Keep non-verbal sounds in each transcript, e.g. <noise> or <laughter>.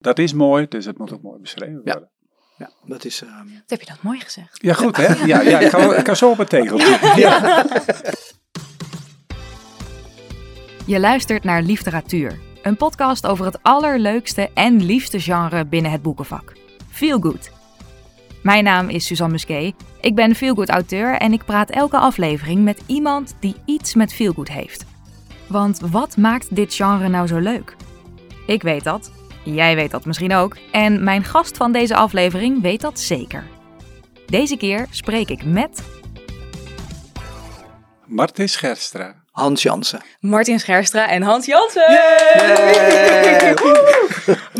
Dat is mooi, dus het moet ook mooi beschreven Ja. worden. Ja, dat is... ehm, Wat heb je dat mooi gezegd? Ja, goed hè? Ja, ja, ik, kan, ik kan zo op een tegeltje. Je luistert naar Literatuur, een podcast over het allerleukste en liefste genre binnen het boekenvak. Feel Good. Mijn naam is Suzanne Musquet. Ik ben Feel Good auteur en ik praat elke aflevering met iemand die iets met Feel Good heeft. Want wat maakt dit genre nou zo leuk? Ik weet dat. Jij weet dat misschien ook. En mijn gast van deze aflevering weet dat zeker. Deze keer spreek ik met Martin Scherstra. Hans Jansen. Martin Scherstra en Hans Jansen.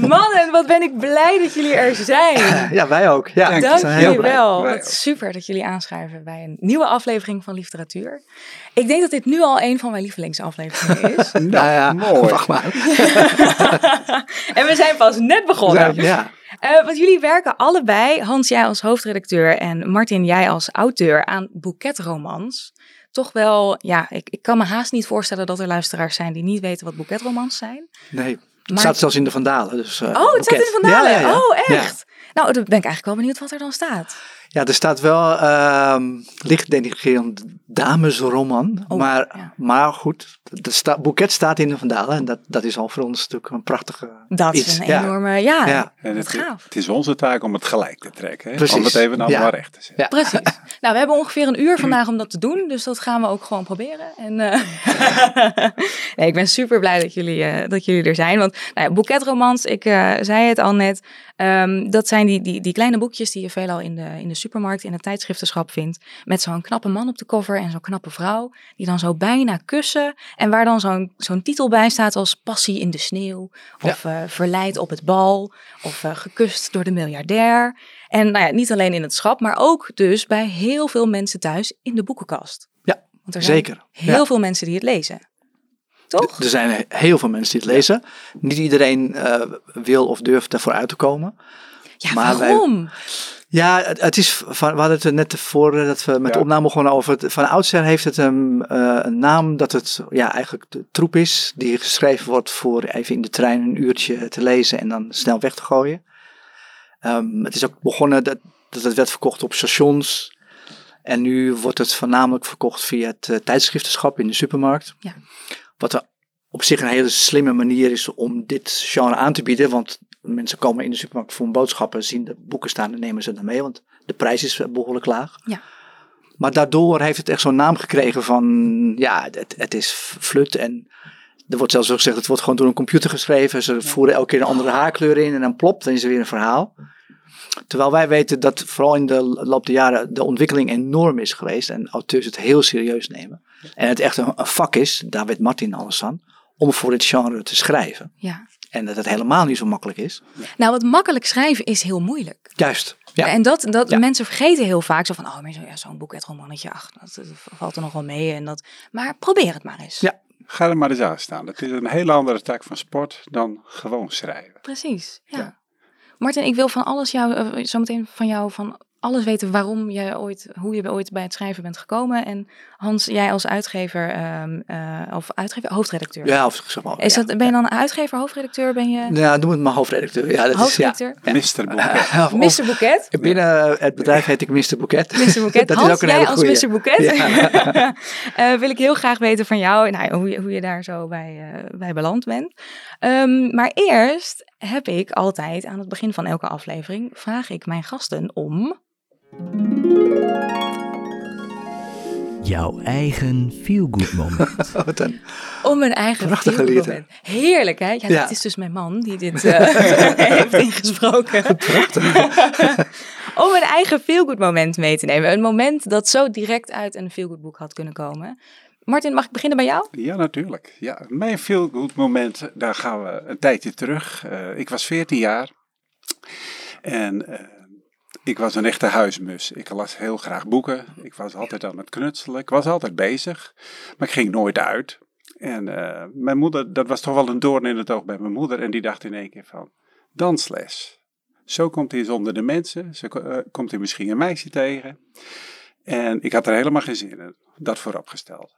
Mannen, wat ben ik blij dat jullie er zijn. <laughs> Ja, wij ook. Ja, Dank zijn jullie heel blij. wel. Wat super dat jullie aanschuiven bij een nieuwe aflevering van Literatuur. Ik denk dat dit nu al een van mijn lievelingsafleveringen is. <laughs> Nou ja, mooi. wacht maar. <laughs> en we zijn pas net begonnen. Ja, Eh, want jullie werken allebei, Hans jij als hoofdredacteur en Martin jij als auteur aan boeketromans. Toch wel, ja, ik, ik kan me haast niet voorstellen dat er luisteraars zijn die niet weten wat boeketromans zijn. nee. Het Maar- staat zelfs in de Vandalen. Dus, eh, Oh, het staat in de Vandalen. Ja, ja, ja. Oh, echt? Nou, dan ben ik eigenlijk wel benieuwd wat er dan staat. Ja, er staat wel ehm licht denigrerend damesroman. Oh, maar, maar goed, de sta, boeket staat in de Vandalen. En dat, dat is al voor ons natuurlijk een prachtige Dat iets. is een ja. enorme, ja, Ja. En het, gaaf. het is onze taak om het gelijk te trekken. Hè? Precies. Om het even allemaal Ja. recht te zetten. Ja. Precies. <laughs> Nou, we hebben ongeveer een uur vandaag om dat te doen, dus dat gaan we ook gewoon proberen. En, eh, <laughs> nee, ik ben super blij dat jullie, eh, dat jullie er zijn. Want nou ja, boeketromans, ik eh, zei het al net, ehm, dat zijn die, die, die kleine boekjes die je veelal in de, in de supermarkt, in het tijdschriftenschap vindt. Met zo'n knappe man op de cover en zo'n knappe vrouw, die dan zo bijna kussen. En waar dan zo'n zo'n titel bij staat als Passie in de sneeuw, of eh, Verleid op het bal, of eh, Gekust door de miljardair. En nou ja, niet alleen in het schap, maar ook dus bij heel veel mensen thuis in de boekenkast. Ja, Want er zijn zeker. heel Ja. veel mensen die het lezen. Toch? Er zijn heel veel mensen die het lezen. Niet iedereen eh, wil of durft daarvoor uit te komen. Ja, maar wij- waarom? Ja, het, het is van, we hadden het er net voor eh, dat we met de opname begonnen over. Het, van oudsher heeft het een, eh, een naam dat het ja, eigenlijk de troep is. Die geschreven wordt voor even in de trein een uurtje te lezen en dan snel weg te gooien. Ehm, het is ook begonnen dat, dat het werd verkocht op stations. En nu wordt het voornamelijk verkocht via het eh, tijdschriftenschap in de supermarkt. Ja. Wat er op zich een hele slimme manier is om dit genre aan te bieden. Want mensen komen in de supermarkt voor hun boodschappen, zien de boeken staan en nemen ze dan mee. Want de prijs is behoorlijk laag. Ja. Maar daardoor heeft het echt zo'n naam gekregen van, ja, het, het is flut en... Er wordt zelfs ook gezegd, het wordt gewoon door een computer geschreven. Ze voeren elke keer een andere haarkleur in en dan plopt, dan is er weer een verhaal. Terwijl wij weten dat vooral in de loop der jaren de ontwikkeling enorm is geweest. En auteurs het heel serieus nemen. En het echt een, een vak is, daar weet Martin alles van, om voor dit genre te schrijven. Ja. En dat het helemaal niet zo makkelijk is. Nou, wat makkelijk schrijven is heel moeilijk. Juist. Ja. En dat, dat Ja. mensen vergeten heel vaak zo van, oh, maar zo, ja, zo'n boeketromannetje, ach, dat, dat valt er nog wel mee. En dat, maar probeer het maar eens. Ja. Ga er maar eens aan staan. Het is een hele andere tak van sport dan gewoon schrijven. Precies, ja. Ja. Martin, ik wil van alles jou, eh, zometeen van jou, van alles weten waarom je ooit, hoe je ooit bij het schrijven bent gekomen. En Hans, jij als uitgever, ehm, eh, of uitgever, hoofdredacteur. Ja, of zeg maar. Is ja. dat, ben je dan een uitgever, hoofdredacteur? Ben je Ja, noem het maar hoofdredacteur. Ja, dat hoofdredacteur? is ja. Mr. Boeket. <laughs> Mr. Binnen het bedrijf heet ik Mr. Boeket. Mr. Boeket. <laughs> dat Hans, is ook een jij hele als. Mr. Boeket. Ja. <laughs> Eh, wil ik heel graag weten van jou nou, hoe, je, hoe je daar zo bij, eh, bij beland bent. Ehm, maar eerst heb ik altijd aan het begin van elke aflevering vraag ik mijn gasten om. Jouw eigen feel-good moment. <laughs> Wat een- Om een eigen Prachtige lied, moment. Heerlijk, hè? Ja, Ja. dit is dus mijn man die dit eh, <laughs> heeft ingesproken. <laughs> Om een eigen feel-good moment mee te nemen. Een moment dat zo direct uit een feel-good boek had kunnen komen. Martin, mag ik beginnen bij jou? Ja, natuurlijk. Ja, mijn feel-good moment, daar gaan we een tijdje terug. Eh, ik was 14 jaar en eh, ik was een echte huismus. Ik las heel graag boeken. Ik was altijd aan het knutselen. Ik was altijd bezig, maar ik ging nooit uit. En eh, mijn moeder, dat was toch wel een doorn in het oog bij mijn moeder. En die dacht in één keer van, dansles. Zo komt hij eens onder de mensen. Zo eh, komt hij misschien een meisje tegen. En ik had er helemaal geen zin in. Dat vooropgesteld.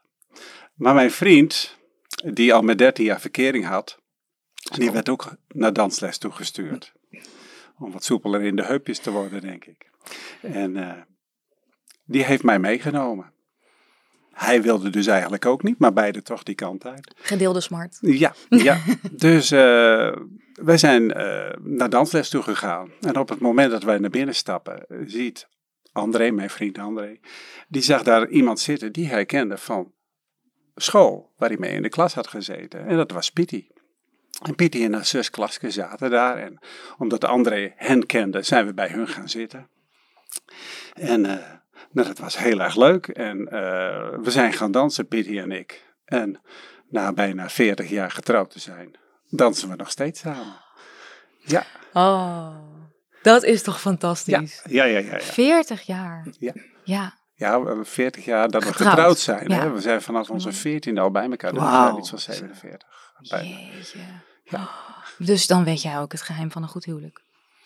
Maar mijn vriend, die al met 13 jaar verkering had, Die werd ook naar dansles toegestuurd. Om wat soepeler in de heupjes te worden, denk ik. En eh, die heeft mij meegenomen. Hij wilde dus eigenlijk ook niet, maar beide toch die kant uit. Gedeelde smart. Ja, ja. <laughs> dus eh, wij zijn eh, naar dansles toe gegaan. En op het moment dat wij naar binnen stappen, ziet André, mijn vriend André, die zag daar iemand zitten die hij kende van school, waar hij mee in de klas had gezeten. En dat was Pietie. En Pietie en haar zus Klaske zaten daar. En omdat André hen kende, zijn we bij hun gaan zitten. En eh, nou, dat was heel erg leuk. En eh, we zijn gaan dansen, Pietie en ik. En na bijna 40 jaar getrouwd te zijn, dansen we nog steeds samen. Ja, Oh, dat is toch fantastisch. ja, ja. ja, ja. 40 jaar. Ja. Ja. Ja, we hebben 40 jaar dat we Getrouwd. zijn. Ja. Hè? We zijn vanaf onze 14 al bij elkaar. We Wauw. zijn iets van 47. Bijna. Jeetje. Ja. <gasps> Dus dan weet jij ook het geheim van een goed huwelijk.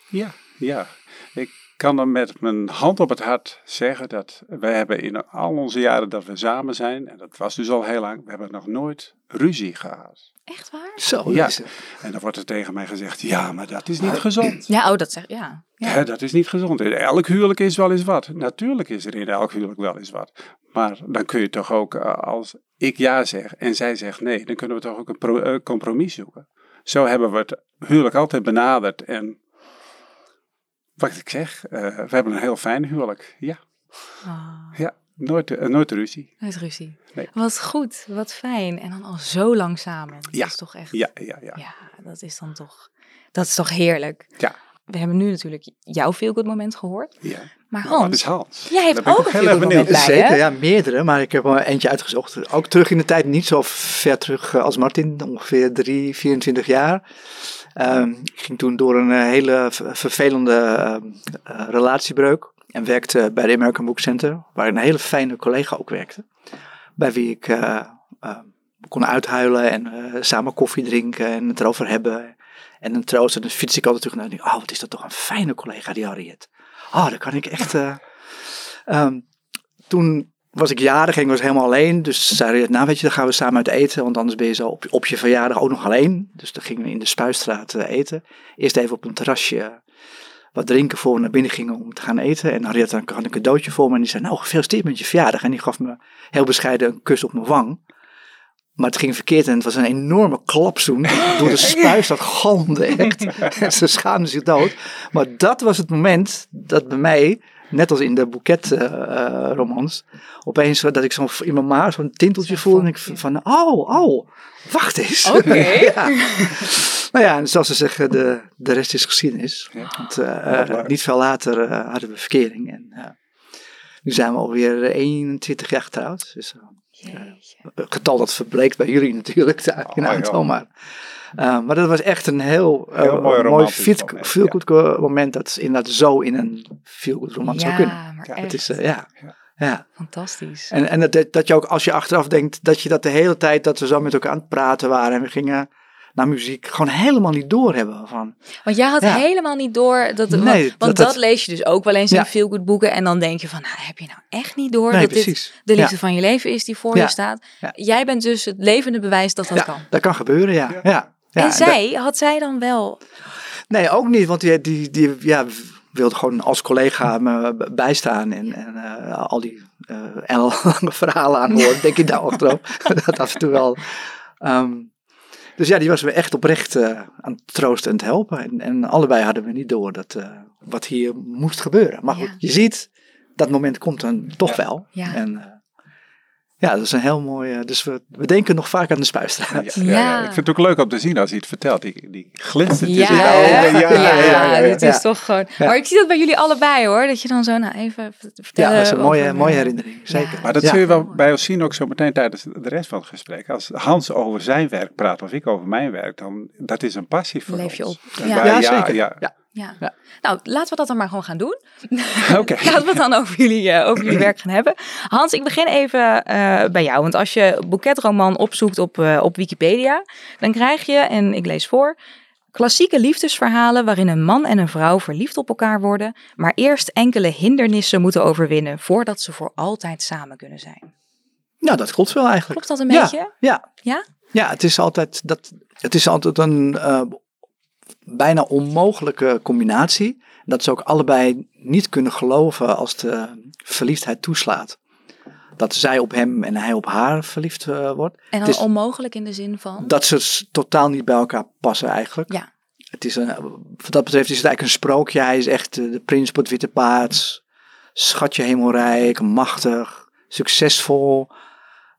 Ja, ja. Ik kan dan met mijn hand op het hart zeggen dat wij hebben in al onze jaren dat we samen zijn, en dat was dus al heel lang, we hebben nog nooit ruzie gehad. Echt waar? Zo, Ja. is het. En dan wordt er tegen mij gezegd, ja, maar dat is niet gezond. Ja, oh, dat zeg ja. ja. Ja, dat is niet gezond. In elk huwelijk is wel eens wat. Natuurlijk is er in elk huwelijk wel eens wat. Maar dan kun je toch ook, eh, als ik ja zeg en zij zegt nee, dan kunnen we toch ook een eh, compromis zoeken. Zo hebben we het huwelijk altijd benaderd. En wat ik zeg, eh, we hebben een heel fijn huwelijk. Ja, Ah, ja nooit, eh, nooit ruzie. nooit ruzie. Nee. Wat goed, wat fijn. En dan al zo lang samen. Dat Ja. is toch echt... Ja, ja, ja. Ja, dat is dan toch... Dat is toch heerlijk. Ja. We hebben nu natuurlijk jouw feel good moment gehoord. ja. Maar Nou, Hans, is Hans? jij hebt ook een heel erg feel-good hè? Zeker, ja, meerdere, maar ik heb er eentje uitgezocht. Ook terug in de tijd, niet zo ver terug eh, als Martin, ongeveer 3, 24 jaar. Ehm, ik ging toen door een eh, hele ver- vervelende ehm, eh, relatiebreuk en werkte bij de American Book Center, waar een hele fijne collega ook werkte. Bij wie ik kon uithuilen en samen koffie drinken en het erover hebben. En troost. En dan fiets ik altijd terug naar, denk, oh wat is dat toch een fijne collega die Harriet. Oh, daar kan ik echt... eh, ehm, toen was ik jarig en ik was helemaal alleen. Dus zei hij, nou je, dan gaan we samen uit eten. Want anders ben je zo op, op je verjaardag ook nog alleen. Dus dan gingen we in de Spuistraat eh, eten. Eerst even op een terrasje eh, wat drinken voor we naar binnen gingen om te gaan eten. En Harriet had een cadeautje voor me. En die zei, nou gefeliciteerd met je verjaardag. En die gaf me heel bescheiden een kus op mijn wang. Maar het ging verkeerd en het was een enorme klapzoen. <laughs> Door de spuis, dat galmde echt. En <laughs> <laughs> ze schaamde zich dood. Maar dat was het moment dat bij mij, net als in de boeket-romans, opeens dat ik zo in mijn maag zo'n tinteltje Zo'n voelde. En ik van, oh, oh, wacht eens. Oké. ja. Nou ja, en zoals ze zeggen, de, de rest is geschiedenis. Ja. Want eh, eh, niet veel later eh, hadden we verkering. En nu zijn we alweer 21 jaar getrouwd. Dus Jeetje. een getal dat verbleekt bij jullie natuurlijk, daar in Oh, aantal. ja. Maar, eh, maar dat was echt een heel, eh, mooi mooi romantisch feel- moment, feel-good moment. Dat inderdaad zo in een feel-good roman zou kunnen. Ja, maar Ja, Het is, eh, ja. Ja. ja. fantastisch. En, en dat, dat je ook, als je achteraf denkt, dat je dat de hele tijd dat we zo met elkaar aan het praten waren en we gingen naar muziek, gewoon helemaal niet doorhebben van. Want jij had Ja. helemaal niet door, dat, Nee, want, want dat lees je dus ook wel eens in Ja. veel goed boeken. En dan denk je van, nou, heb je nou echt niet door Nee, dat dit de Ja. liefde van je leven is die voor Ja. je staat? Ja. Jij bent dus het levende bewijs dat dat ja, kan. dat kan gebeuren, ja. Ja. ja. ja. en dat- zij, had zij dan wel... Nee, ook niet, want die, die, die ja, wilde gewoon als collega me bijstaan en, en eh, al die eh <laughs> ellenlange verhalen aanhoren. Denk ik daar achterop. <laughs> dat af en toe wel. Ehm, dus ja, die was me echt oprecht eh, aan het troosten en het helpen. En, en allebei hadden we niet door dat, eh, wat hier moest gebeuren. Maar goed, Ja. je ziet, dat moment komt dan toch wel. Ja. En eh, ja, dat is een heel mooi... eh, dus we, we denken nog vaak aan de spuistraat. Ja, ja, ja. Ja. Ik vind het ook leuk om te zien als hij het vertelt. Die, die glinstert Ja, ogen. ja, Ja, ja, ja, ja. dit is ja. toch gewoon... Ja. Maar ik zie dat bij jullie allebei hoor, dat je dan zo, nou even v- Ja, dat is een mooie, over, mooie herinnering. Zeker. Ja. Maar dat Ja. zul je wel bij ons zien ook zo meteen tijdens de rest van het gesprek. Als Hans over zijn werk praat of ik over mijn werk, dan dat is een passie voor Leef je ons. op. Ja. Ja, zeker. Ja, Ja. Ja. Nou, laten we dat dan maar gewoon gaan doen. <laughs> Oké. Laten we het dan over jullie, eh, over jullie werk gaan hebben. Hans, ik begin even eh, bij jou. Want als je boeketroman opzoekt op, eh, op Wikipedia, dan krijg je, en ik lees voor, klassieke liefdesverhalen waarin een man en een vrouw verliefd op elkaar worden, maar eerst enkele hindernissen moeten overwinnen voordat ze voor altijd samen kunnen zijn. Nou, dat klopt wel eigenlijk. Klopt dat een Ja, beetje? Ja, Ja? Ja, het is altijd, dat, het is altijd een bijna onmogelijke combinatie. Dat ze ook allebei niet kunnen geloven als de verliefdheid toeslaat. Dat zij op hem en hij op haar verliefd eh, wordt. En dan onmogelijk in de zin van... Dat ze totaal niet bij elkaar passen eigenlijk. Ja. Het is een, wat dat betreft is het eigenlijk een sprookje. Hij is echt de prins op het witte paard. Schatje hemelrijk, machtig, succesvol.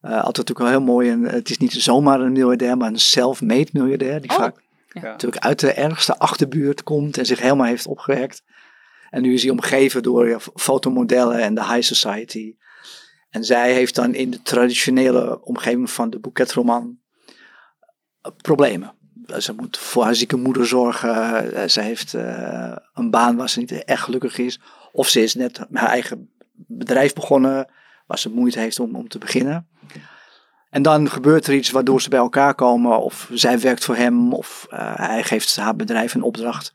Eh, altijd natuurlijk wel heel mooi. En het is niet zomaar een miljardair, maar een self-made miljardair. Die Oh, vaak Ja. natuurlijk uit de ergste achterbuurt komt en zich helemaal heeft opgewerkt. En nu is hij omgeven door fotomodellen en de high society. En zij heeft dan in de traditionele omgeving van de boeketroman eh, problemen. Ze moet voor haar zieke moeder zorgen. Eh, Ze heeft eh, een baan waar ze niet echt gelukkig is. Of ze is net haar eigen bedrijf begonnen waar ze moeite heeft om, om te beginnen. En dan gebeurt er iets waardoor ze bij elkaar komen. Of zij werkt voor hem. Of eh, hij geeft haar bedrijf een opdracht.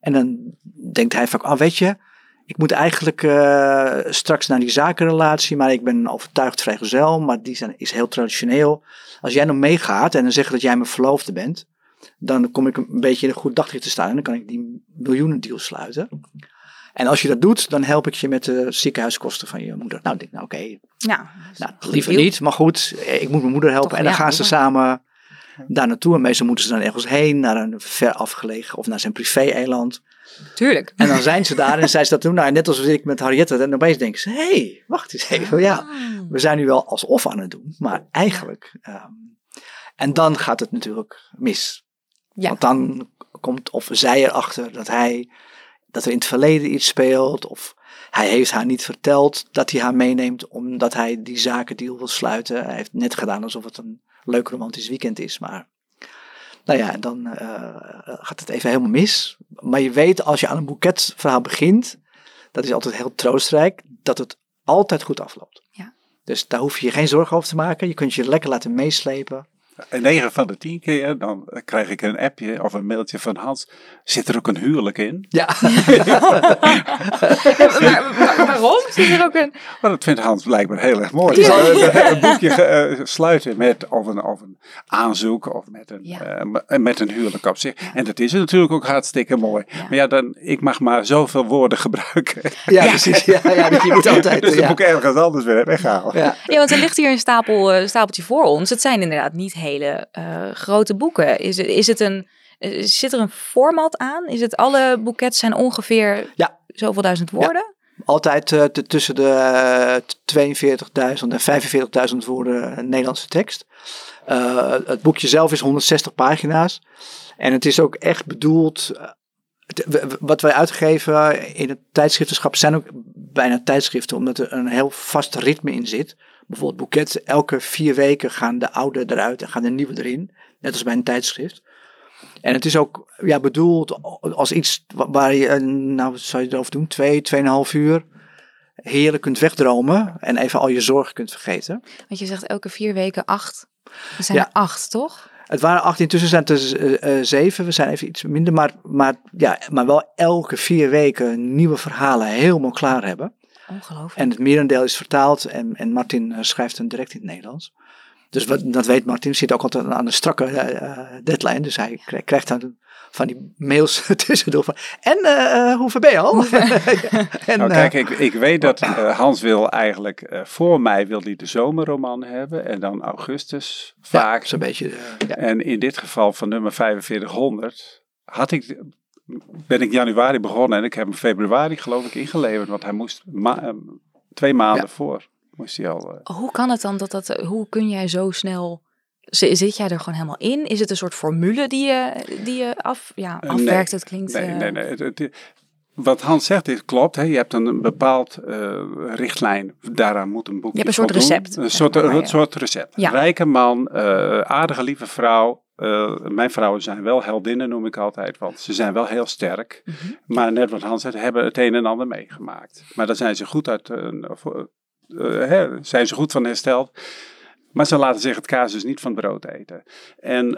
En dan denkt hij vaak, ah weet je, ik moet eigenlijk eh, straks naar die zakenrelatie. Maar ik ben een overtuigd vrijgezel. Maar die zijn, is heel traditioneel. Als jij nog meegaat en dan zeggen dat jij mijn verloofde bent. Dan kom ik een beetje in een goed daglicht te staan. En dan kan ik die miljoenen deal sluiten. En als je dat doet, dan help ik je met de ziekenhuiskosten van je moeder. Nou, ik denk, nou oké, Ja, nou, liever niet, maar goed, eh, ik moet mijn moeder helpen. Toch, en dan ja, gaan ze moeder. samen daar naartoe. En meestal moeten ze dan ergens heen, naar een ver afgelegen of naar zijn privé-eiland. tuurlijk. En dan zijn ze daar en zij ze dat doen. Nou, net als ik met Harriette. En opeens denken ze, hé, hey, wacht eens even. Ja, we zijn nu wel alsof aan het doen, maar eigenlijk. ehm, en dan gaat het natuurlijk mis. Ja. Want dan komt of zij erachter dat hij, dat er in het verleden iets speelt. Of hij heeft haar niet verteld dat hij haar meeneemt omdat hij die zakendeal wil sluiten. Hij heeft net gedaan alsof het een leuk romantisch weekend is. Maar nou ja, dan eh, gaat het even helemaal mis. Maar je weet als je aan een boeketverhaal begint, dat is altijd heel troostrijk, dat het altijd goed afloopt. Ja. Dus daar hoef je je geen zorgen over te maken. Je kunt je lekker laten meeslepen. En 9 van de 10 keer, dan krijg ik een appje of een mailtje van Hans. Zit er ook een huwelijk in? Ja, <laughs> maar, maar- waarom? Zit er ook een... Maar dat vindt Hans blijkbaar heel erg mooi. Ja. Eh, Een <laughs> boekje eh, sluiten met of een, of een aanzoek of met een, Ja. eh, m- met een huwelijk op zich. En dat is natuurlijk ook hartstikke mooi. Ja. Maar ja, dan, ik mag maar zoveel woorden gebruiken. <laughs> ja, precies. Ja, ja, dus je moet altijd. Dus dan ja. moet ik ergens anders weer weghalen. Ja. Ja, want er ligt hier een stapel, eh, stapeltje voor ons. Het zijn inderdaad niet hele eh, grote boeken. Is, is het een, eh, zit er een format aan? Is het alle boekets zijn ongeveer Ja. zoveel duizend woorden? Altijd eh, t- tussen de eh, 42.000 en 45.000 woorden Nederlandse tekst. Eh, het boekje zelf is 160 pagina's. En het is ook echt bedoeld. eh, wat wij uitgeven in het tijdschriftenschap zijn ook bijna tijdschriften, omdat er een heel vast ritme in zit. Bijvoorbeeld boeket, elke vier weken gaan de oude eruit en gaan de nieuwe erin. Net als bij een tijdschrift. En het is ook ja, bedoeld als iets wa- waar je, eh, nou wat zou je erover doen, twee, tweeënhalf uur heerlijk kunt wegdromen en even al je zorgen kunt vergeten. Want je zegt elke vier weken acht. Er zijn Ja. er acht, toch? Het waren acht, intussen zijn het er z- eh, eh, zeven. We zijn even iets minder, maar, maar, ja, maar wel elke vier weken nieuwe verhalen helemaal klaar hebben. Ongelooflijk. En het merendeel is vertaald en, en Martin eh, schrijft hem direct in het Nederlands. Dus wat, dat weet Martin, zit ook altijd aan de strakke eh, eh, deadline. Dus hij kri- krijgt dan van die mails <laughs> tussendoor van, en eh, eh, hoe ver ben je al? <laughs> en, Nou, kijk, ik, ik weet dat Hans wil eigenlijk, eh, voor mij wil hij de zomerroman hebben en dan augustus ja, vaak. zo'n beetje. eh, ja. En in dit geval van nummer 4500 had ik, ben ik januari begonnen en ik heb hem februari geloof ik ingeleverd, want hij moest ma- eh, twee maanden Ja. voor. Moest hij al, eh, Hoe kan het dan dat dat, hoe kun jij zo snel, zi- zit jij er gewoon helemaal in? Is het een soort formule die je, die je af, ja, Eh, afwerkt? nee. Het klinkt... nee, nee, nee. Het, het- wat Hans zegt is klopt. Hè. Je hebt een bepaald eh, richtlijn. Daaraan moet een boekje Je hebt een soort voldoen. recept, Een soort, een soort recept. Ja. Rijke man, eh, aardige lieve vrouw. Eh, mijn vrouwen zijn wel heldinnen, noem ik altijd. Want ze zijn wel heel sterk. Mhm. Maar net wat Hans zegt, hebben het een en ander meegemaakt. Maar daar zijn ze goed uit. hè, zijn ze goed van hersteld. Maar ze laten zich het kaas dus niet van brood eten. En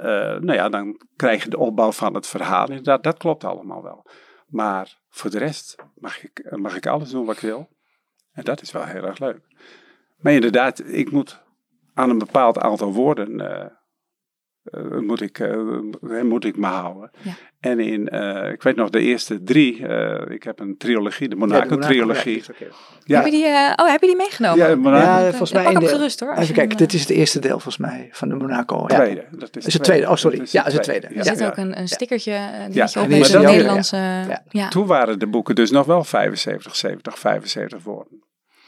nou ja, dan krijg je de opbouw van het verhaal. Inderdaad, dat klopt allemaal wel. Maar voor de rest mag ik, mag ik alles doen wat ik wil. En dat is wel heel erg leuk. Maar inderdaad, ik moet aan een bepaald aantal woorden eh, eh, moet, ik, eh, moet ik me houden. Ja. En in, eh, ik weet nog, de eerste drie, eh, ik heb een trilogie, de Ja, de Monaco, Monaco-trilogie. ja, Heb je die, oh, heb je die meegenomen? ja, Monaco, Ja, volgens mij pak in hem de- gerust hoor. als Even je kijken, dit is het eerste deel volgens mij van de Monaco. Ja. tweede. Dat is, Is het tweede? Oh, sorry. Dat Ja, is het tweede. Er Ja, zit ook een, een stickertje op die een ook- Nederlandse... Ja. Ja. Toen waren de boeken dus nog wel 75, 70, 75 woorden.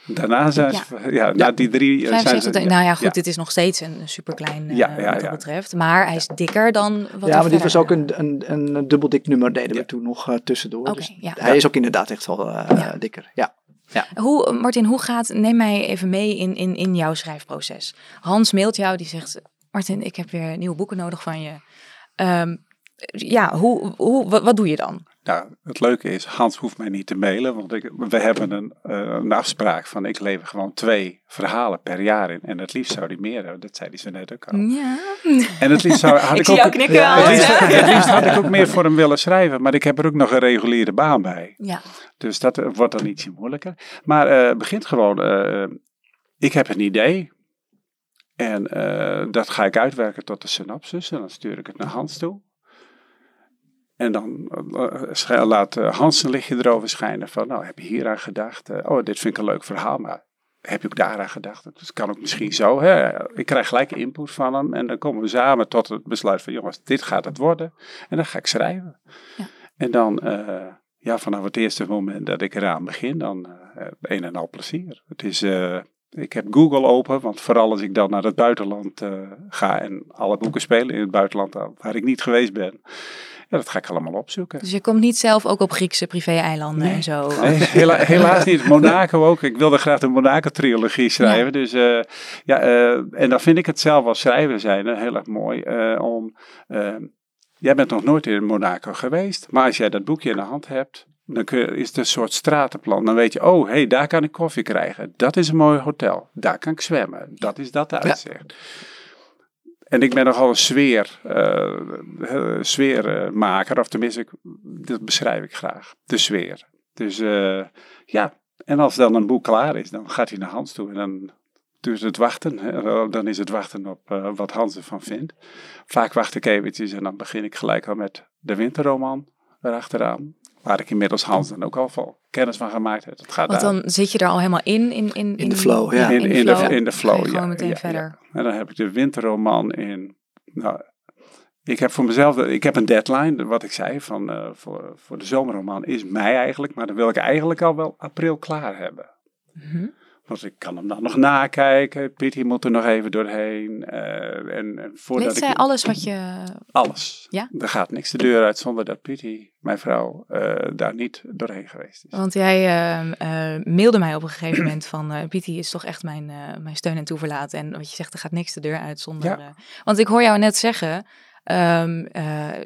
Daarna zijn ze, ja, na die drie eh, zijn 75, ze... nou ja, goed, ja. dit is nog steeds een superklein eh Ja, ja, wat dat ja. betreft. Maar hij is dikker dan wat Ja, maar dit was ook een, een, een dubbeldik nummer deden we toen nog eh, tussendoor. Dus ja. Hij is ook inderdaad echt wel eh, Ja. dikker. Ja. Hoe, Martin, hoe gaat, neem mij even mee in, in, in jouw schrijfproces. Hans mailt jou, die zegt, Martin, ik heb weer nieuwe boeken nodig van je. Ehm, ja, hoe, hoe, wat, wat doe je dan? Nou, het leuke is, Hans hoeft mij niet te mailen, want ik, we hebben een, eh, een afspraak van ik lever gewoon twee verhalen per jaar in. En het liefst zou die meer hebben, dat zei hij zo net ook al. Ja, En het liefst zou, <laughs> had ik ook... jou knikken. ja, Het liefst, hè? het liefst had ik ook meer voor hem willen schrijven, maar ik heb er ook nog een reguliere baan bij. Ja, Dus dat eh, wordt dan ietsje moeilijker. Maar eh, het begint gewoon, ik heb een idee. En dat ga ik uitwerken tot de synopsis. En dan stuur ik het naar Hans toe. En dan eh, laat eh, Hans een lichtje erover schijnen van, nou heb je hier aan gedacht? Eh, oh, dit vind ik een leuk verhaal, maar heb je ook daaraan gedacht? Dat kan ook misschien zo. Hè? Ik krijg gelijk input van hem en dan komen we samen tot het besluit van, jongens, dit gaat het worden. En dan ga ik schrijven. Ja. En dan, eh, ja, vanaf het eerste moment dat ik eraan begin, dan eh, een en al plezier. Het is, eh, ik heb Google open, want vooral als ik dan naar het buitenland eh, ga en alle boeken spelen in het buitenland eh, waar ik niet geweest ben, ja, dat ga ik allemaal opzoeken. dus je komt niet zelf ook op Griekse privé-eilanden en zo. Nee, hela- helaas niet. Monaco ook. Ik wilde graag de Monaco-trilogie schrijven. Dus eh, ja, eh, en dan vind ik het zelf als schrijver zijn heel erg mooi eh, om. jij bent nog nooit in Monaco geweest, maar als jij dat boekje in de hand hebt, dan kun je, is het een soort stratenplan. Dan weet je, oh, hé, hey, daar kan ik koffie krijgen. Dat is een mooi hotel. Daar kan ik zwemmen. Dat is dat uitzicht. En ik ben nogal een eh, eh, sfeermaker, of tenminste, ik, dat beschrijf ik graag. De sfeer. Dus eh, ja, en als dan een boek klaar is, dan gaat hij naar Hans toe en dan duurt het wachten. hè. Dan is het wachten op wat Hans ervan vindt. Vaak wacht ik eventjes en dan begin ik gelijk al met de winterroman erachteraan. Waar ik inmiddels Hans dan ook al vol kennis van gemaakt heb. Het gaat Want daar- dan zit je er al helemaal in. In, in, In de flow, ja. in, in, de, in de flow. gewoon ja, meteen ja, verder. ja. En dan heb ik de winterroman in. Nou, ik heb voor mezelf, ik heb een deadline, wat ik zei, van, eh, voor, voor de zomerroman is mei eigenlijk, maar dan wil ik eigenlijk al wel april klaar hebben. Mhm. Want ik kan hem dan nog nakijken, Pitty moet er nog even doorheen. eh, en, en voordat ik, zij alles wat je... Alles. Ja? Er gaat niks de deur uit zonder dat Pitty, mijn vrouw, eh, daar niet doorheen geweest is. Want jij ehm, eh, mailde mij op een gegeven moment van... Pietie is toch echt mijn, mijn steun en toeverlaat. En wat je zegt, er gaat niks de deur uit zonder... Ja. want ik hoor jou net zeggen... ehm, eh,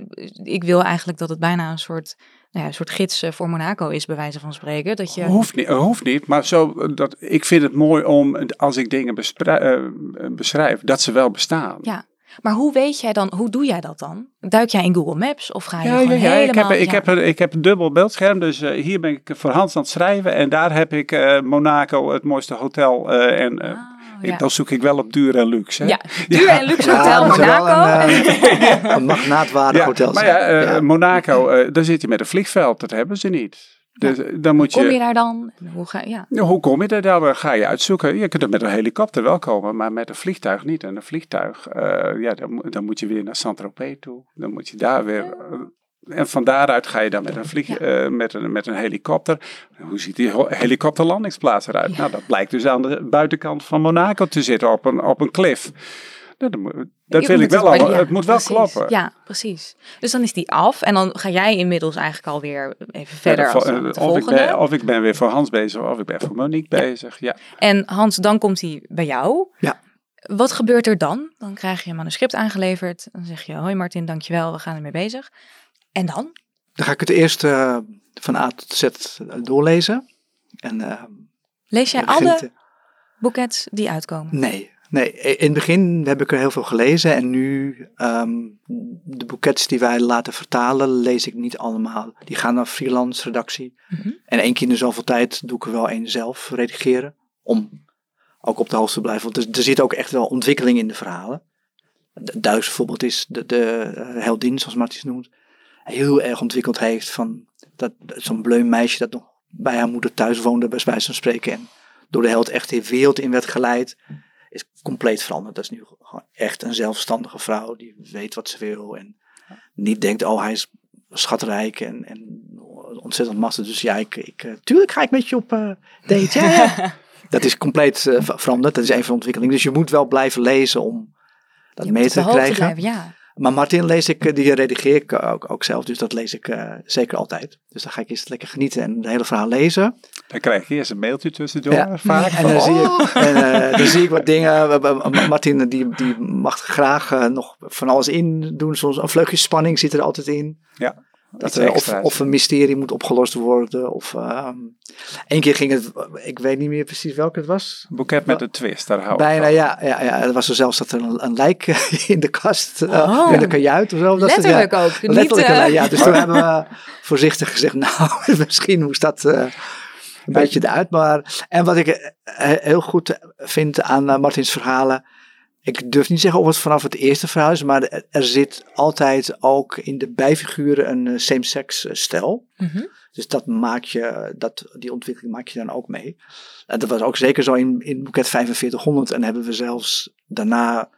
ik wil eigenlijk dat het bijna een soort, nou ja, een soort gids eh, voor Monaco is, bij wijze van spreken. Dat je... Hoeft niet, hoeft niet, maar zo, eh, dat, ik vind het mooi om, als ik dingen eh, beschrijf, dat ze wel bestaan. Ja. Maar hoe weet jij dan, hoe doe jij dat dan? Duik jij in Google Maps of ga je Ja, gewoon ja, ja, ik, heb, ik, heb, een- ik heb een dubbel beeldscherm, dus eh, hier ben ik voor Hans aan het schrijven en daar heb ik eh, Monaco, het mooiste hotel. eh, en eh, Oh, ja. dan zoek ik wel op duur en luxe. hè. Ja, <laughs> duur en luxe hotel Monaco. Een, eh, <laughs> <laughs> een magnaatwaardig Ja, hotel. maar ja, eh, Ja. Monaco, eh, daar zit je met een vliegveld, dat hebben ze niet. Dus dan moet Kom je daar dan? Hoe ga, ja. Ja, hoe kom je er dan? Ga je uitzoeken. Je kunt er met een helikopter wel komen, maar met een vliegtuig niet. En een vliegtuig, eh, ja, dan, moet- dan moet je weer naar Saint-Tropez toe. Dan moet je daar weer... eh, en van daaruit ga je dan met een, vlieg, eh, met een, met een helikopter. Hoe ziet die helikopterlandingsplaats eruit? Nou, dat blijkt dus aan de buitenkant van Monaco te zitten, op een, op een klif. Nou, dat dat wil ik wel het- al. ja, het moet wel precies. kloppen. Ja, precies. Dus dan is die af en dan ga jij inmiddels eigenlijk alweer even verder Ja, dan het of, ik volgende. ben, of ik ben weer voor Hans bezig, of ik ben voor Monique bezig. Ja. En Hans, dan komt hij bij jou. Ja. Wat gebeurt er dan? Dan krijg je een manuscript aangeleverd. Dan zeg je, hoi Martin, dankjewel, we gaan ermee bezig. En dan? Dan ga ik het eerst eh, van A tot Z doorlezen. En, eh, Lees jij alle eh, boekets die uitkomen? Nee, nee. In het begin heb ik er heel veel gelezen en nu ehm, de boekets die wij laten vertalen lees ik niet allemaal. Die gaan naar freelance redactie. Mhm. En één keer in de zoveel tijd doe ik er wel één zelf redigeren. Om ook op de hoogte te blijven. Want er, er zit ook echt wel ontwikkeling in de verhalen. Het duidelijkste voorbeeld is de, de eh, heldin, zoals Martins noemt. Heel erg ontwikkeld heeft van dat, zo'n bleum meisje dat nog bij haar moeder thuis woonde, bij wijze van spreken. En door de held echt de wereld in werd geleid. Is compleet veranderd. Dat is nu gewoon echt een zelfstandige vrouw die weet wat ze wil. En niet denkt, oh hij is schatrijk en, en ontzettend massa. Dus ja, ik, ik, eh, tuurlijk ga ik met je op eh date. Ja, ja. <laughs> Dat is compleet eh, ver- veranderd. Dat is een van de ontwikkelingen. Dus je moet wel blijven lezen om dat Je mee te krijgen. blijven, ja. Maar Martin lees ik, eh, die redigeer ik ook, ook zelf. Dus dat lees ik eh, zeker altijd. Dus dan ga ik eerst lekker genieten en het hele verhaal lezen. Dan krijg je eerst een mailtje tussendoor. Ja. Vaak. En dan, zie oh, ik, en, eh, dan zie ik wat dingen. Martin die, die mag graag eh, nog van alles in doen. Soms een vleugje spanning zit er altijd in. Ja, Dat, iets eh, of, een mysterie moet opgelost worden. Of ehm één keer ging het, ik weet niet meer precies welke het was. Een boeket met een twist, daar hou ik Bijna, van. ja, ja, ja. Er was er zelfs dat er een, een lijk <laughs> in de kast, eh, Oh. in de kajuit of zo. Dat het, ja. Letterlijk ook. Niet, Letterlijk, eh, een- ja. Dus toen hebben we voorzichtig gezegd, <laughs> nou, <laughs> misschien moest dat eh, een beetje eruit. Maar, en wat ik eh, heel goed vind aan eh, Martins verhalen, ik durf niet zeggen of het vanaf het eerste verhaal is, maar er, zit altijd ook in de bijfiguren een eh, same-sex eh, stijl. mhm. Dus dat maak je, dat, die ontwikkeling maak je dan ook mee. En dat was ook zeker zo in, in boeket 4500. En hebben we zelfs daarna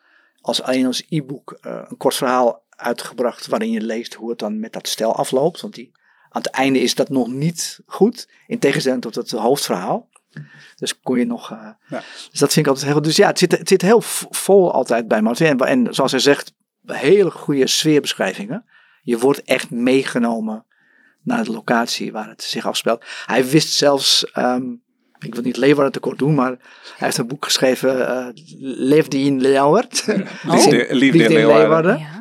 als alleen als e-book eh, een kort verhaal uitgebracht. Waarin je leest hoe het dan met dat stijl afloopt. Want die, aan het einde is dat nog niet goed. In tegenstelling tot het hoofdverhaal. Dus kon je nog. eh, Ja. Dus dat vind ik altijd heel goed. Dus ja, het zit, het zit heel vol altijd bij Martin. En, en zoals hij zegt, hele goede sfeerbeschrijvingen. Je wordt echt meegenomen naar de locatie waar het zich afspeelt. Hij wist zelfs, ehm, ik wil niet Leeuwarden tekort doen, maar hij heeft een boek geschreven, eh Leefde in Leeuward. Liefde, <laughs> liefde in Leeuwarden. Ja.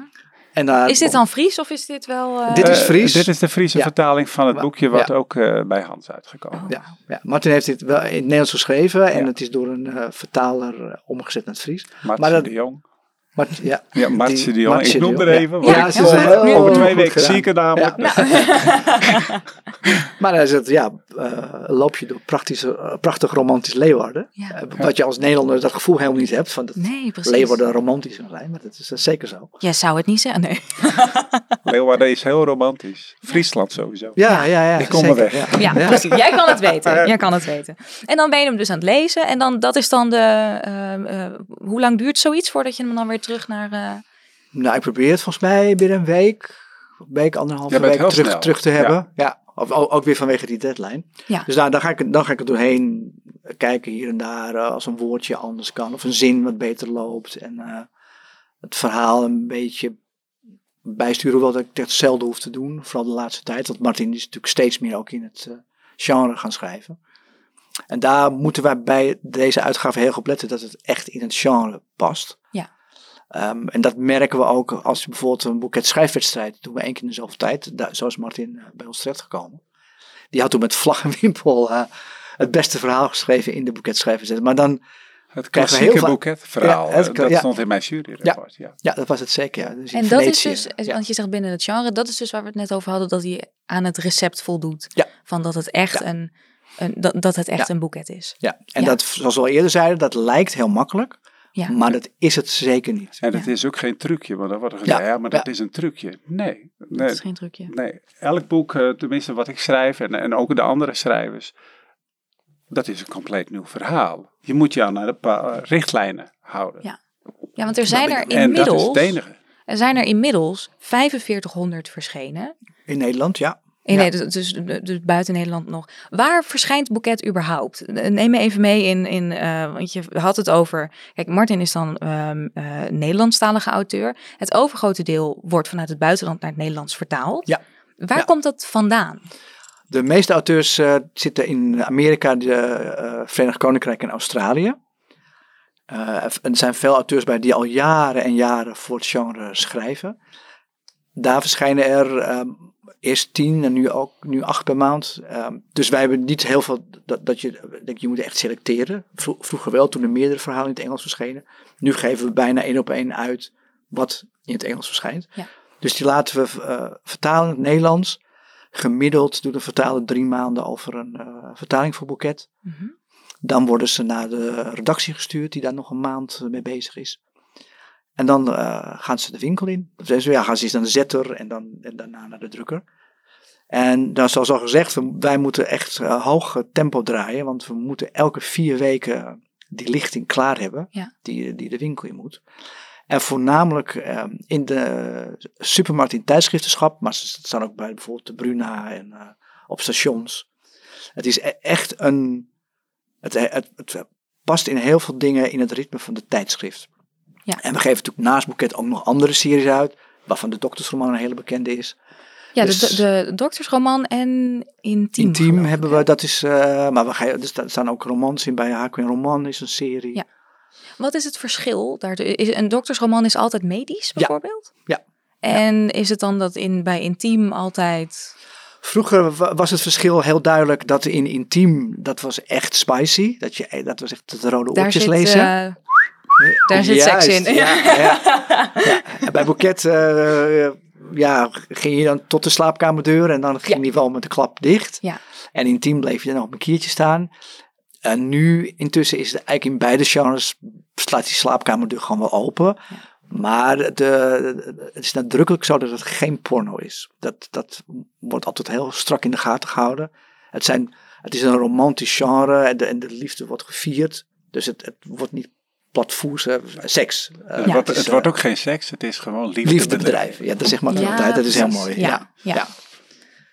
En daar, Is dit dan Fries of is dit wel... eh, Dit is Eh, Fries. dit is de Friese Ja. vertaling van het boekje wat ja. ook eh, bij Hans uitgekomen. Oh. Ja, ja, Martin heeft dit wel in het Nederlands geschreven en Ja. het is door een eh, vertaler omgezet naar het Fries. Martje Maar dat- de Jong. Maar, ja, Ja, Martje Die- de Jong. Martje Ik noem er even. Ja, ze is over- heel over twee goed weken zie ik namelijk. maar hij zegt, ja, eh, loop je door praktisch, eh, prachtig romantisch Leeuwarden. Ja. Eh, wat je als Nederlander dat gevoel helemaal niet hebt van dat Nee. Leeuwarden romantisch zou zijn, maar dat is zeker zo. Jij zou het niet zeggen, nee. <laughs> Leeuwarden is heel romantisch. Friesland sowieso. Ja, ja, ja. Ik kom zeker, er weg. Ja. Ja, precies. Jij kan het weten. Jij kan het weten. En dan ben je hem dus aan het lezen. En dan, dat is dan de... hoe lang duurt zoiets voordat je hem dan weer terug naar... eh, Nou, ik probeer het volgens mij binnen een week, een week, anderhalve week terug, terug te hebben. Ja. Of, ook weer vanwege die deadline. Ja. Dus daar, dan, ga ik, dan ga ik er doorheen kijken hier en daar eh, als een woordje anders kan. Of een zin wat beter loopt. En eh, het verhaal een beetje bijsturen. Hoewel dat ik dat zelden hoef te doen. Vooral de laatste tijd. Want Martin is natuurlijk steeds meer ook in het genre gaan schrijven. En daar moeten wij bij deze uitgave heel goed op letten dat het echt in het genre past. Ja. Ehm, en dat merken we ook als bijvoorbeeld een boeket schrijfwedstrijd doen we één keer in dezelfde tijd. Daar, zo is Martin eh, bij ons terecht gekomen. Die had toen met vlag en wimpel eh, het beste verhaal geschreven in de boeket schrijfwedstrijd. Maar dan, Het klassieke boeketverhaal. Ja, het eh, dat ja. stond in mijn juryrapport. Ja. ja, dat was het zeker. Ja. Dus En dat is dus, ja. want je zegt binnen het genre, dat is dus waar we het net over hadden, dat hij aan het recept voldoet. Ja. Van dat het echt, Ja. een, een, dat, dat het echt Ja. een boeket is. Ja, en Ja. dat, zoals we al eerder zeiden, dat lijkt heel makkelijk. Ja. Maar dat is het zeker niet. En het Ja. is ook geen trucje, want dan wordt er gezegd, Ja, ja, maar dat ja. is een trucje. Nee, Dat nee, is geen trucje. nee. Elk boek, eh, tenminste wat ik schrijf en, en ook de andere schrijvers, dat is een compleet nieuw verhaal. Je moet je aan een paar richtlijnen houden. Ja. Ja, want er zijn er en dat is inmiddels, het enige. er zijn er inmiddels 4500 verschenen. In Nederland, ja. Ja. nee, dus, dus, dus buiten Nederland nog. Waar verschijnt Boeket überhaupt? Neem me even mee in, in eh, want je had het over. Kijk, Martin is dan eh, Nederlandstalige auteur. Het overgrote deel wordt vanuit het buitenland naar het Nederlands vertaald. Ja. Waar Ja. komt dat vandaan? De meeste auteurs eh, zitten in Amerika, de eh, Verenigd Koninkrijk en Australië. Eh, er zijn veel auteurs bij die al jaren en jaren voor het genre schrijven. Daar verschijnen er ehm, eerst tien en nu ook nu acht per maand. Ehm, dus wij hebben niet heel veel dat, dat je, denk, je moet echt selecteren. Vro- vroeger wel, toen er meerdere verhalen in het Engels verschenen. Nu geven we bijna één op één uit wat in het Engels verschijnt. Ja. Dus die laten we eh, vertalen in het Nederlands. Gemiddeld doet de vertaler drie maanden over een eh, vertaling voor boeket. Mhm. Dan worden ze naar de redactie gestuurd, die daar nog een maand mee bezig is. En dan eh, gaan ze de winkel in. Dus ja, gaan ze eerst naar de zetter en, dan, en daarna naar de drukker. En dan zoals al gezegd, wij moeten echt eh, hoog tempo draaien. Want we moeten elke vier weken die lichting klaar hebben. Ja. Die, die de winkel in moet. En voornamelijk eh, in de supermarkt in tijdschriftenschap. Maar ze staan ook bij bijvoorbeeld de Bruna en eh, op stations. Het is e- echt een... Het, het, het past in heel veel dingen in het ritme van de tijdschrift. Ja. En we geven natuurlijk naast Boeket ook nog andere series uit. Waarvan de doktersroman een hele bekende is. Ja, Dus- de, de doktersroman en Intiem. Intiem hebben we, dat is, eh, maar we gaan, er sta- staan ook romans in bij Haakwin Roman is een serie. Ja. Wat is het verschil? Daar, is, een doktersroman is altijd medisch, Ja. bijvoorbeeld? Ja. En is het dan dat in, bij Intiem altijd... Vroeger wa- was het verschil heel duidelijk dat in Intiem, dat was echt spicy. Dat, je, dat was echt het rode oortjes lezen. eh, daar zit seks in. Ja, ja. Bij Boeket eh, ja, ging je dan tot de slaapkamerdeur en dan ging die wel met de klap dicht. Ja. En intiem bleef je dan nog op een kiertje staan. En nu intussen is het eigenlijk in beide genres slaat die slaapkamerdeur gewoon wel open. Maar de, het is nadrukkelijk zo dat het geen porno is. Dat, dat wordt altijd heel strak in de gaten gehouden. Het, zijn, het is een romantisch genre en de, en de liefde wordt gevierd. Dus het, het wordt niet platvoers, eh, seks. Eh, Het, Ja. wordt, het het is, wordt eh, ook geen seks, het is gewoon liefde. liefdebedrijven. Ja, dat zegt Martin altijd. Dat is heel mooi. Ja, Ja, ja. ja.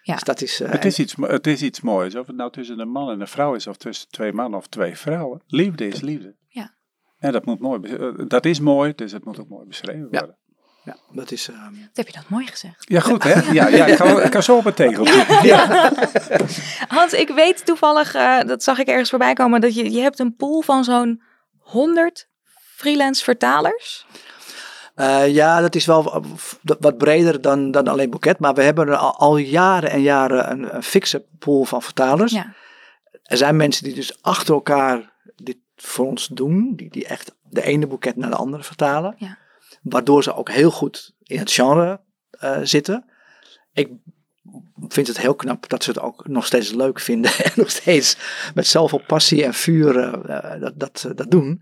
Ja. Dus dat is, eh, Het is, iets, het is iets moois. Of het nou tussen een man en een vrouw is, of tussen twee mannen of twee vrouwen. Liefde is liefde. Ja. En dat, moet mooi, eh, dat is mooi, dus het moet ook mooi beschreven Ja. worden. ja, dat is, ehm, Wat heb je dat mooi gezegd. Ja, goed hè? <laughs> Ja, ja ik, kan, ik kan zo op een tegeltje. <laughs> <laughs> Hans, ik weet toevallig, eh, dat zag ik ergens voorbij komen, dat je, je hebt een pool van zo'n 100 freelance vertalers. Eh, ja, dat is wel wat breder dan, dan alleen boeket. Maar we hebben al, al jaren en jaren een, een fikse pool van vertalers. Ja. Er zijn mensen die dus achter elkaar dit voor ons doen. Die, die echt de ene boeket naar de andere vertalen. Ja. Waardoor ze ook heel goed in het genre eh, zitten. Ik vind het heel knap dat ze het ook nog steeds leuk vinden. <laughs> En nog steeds met zoveel passie en vuur eh, eh, dat, dat, dat doen.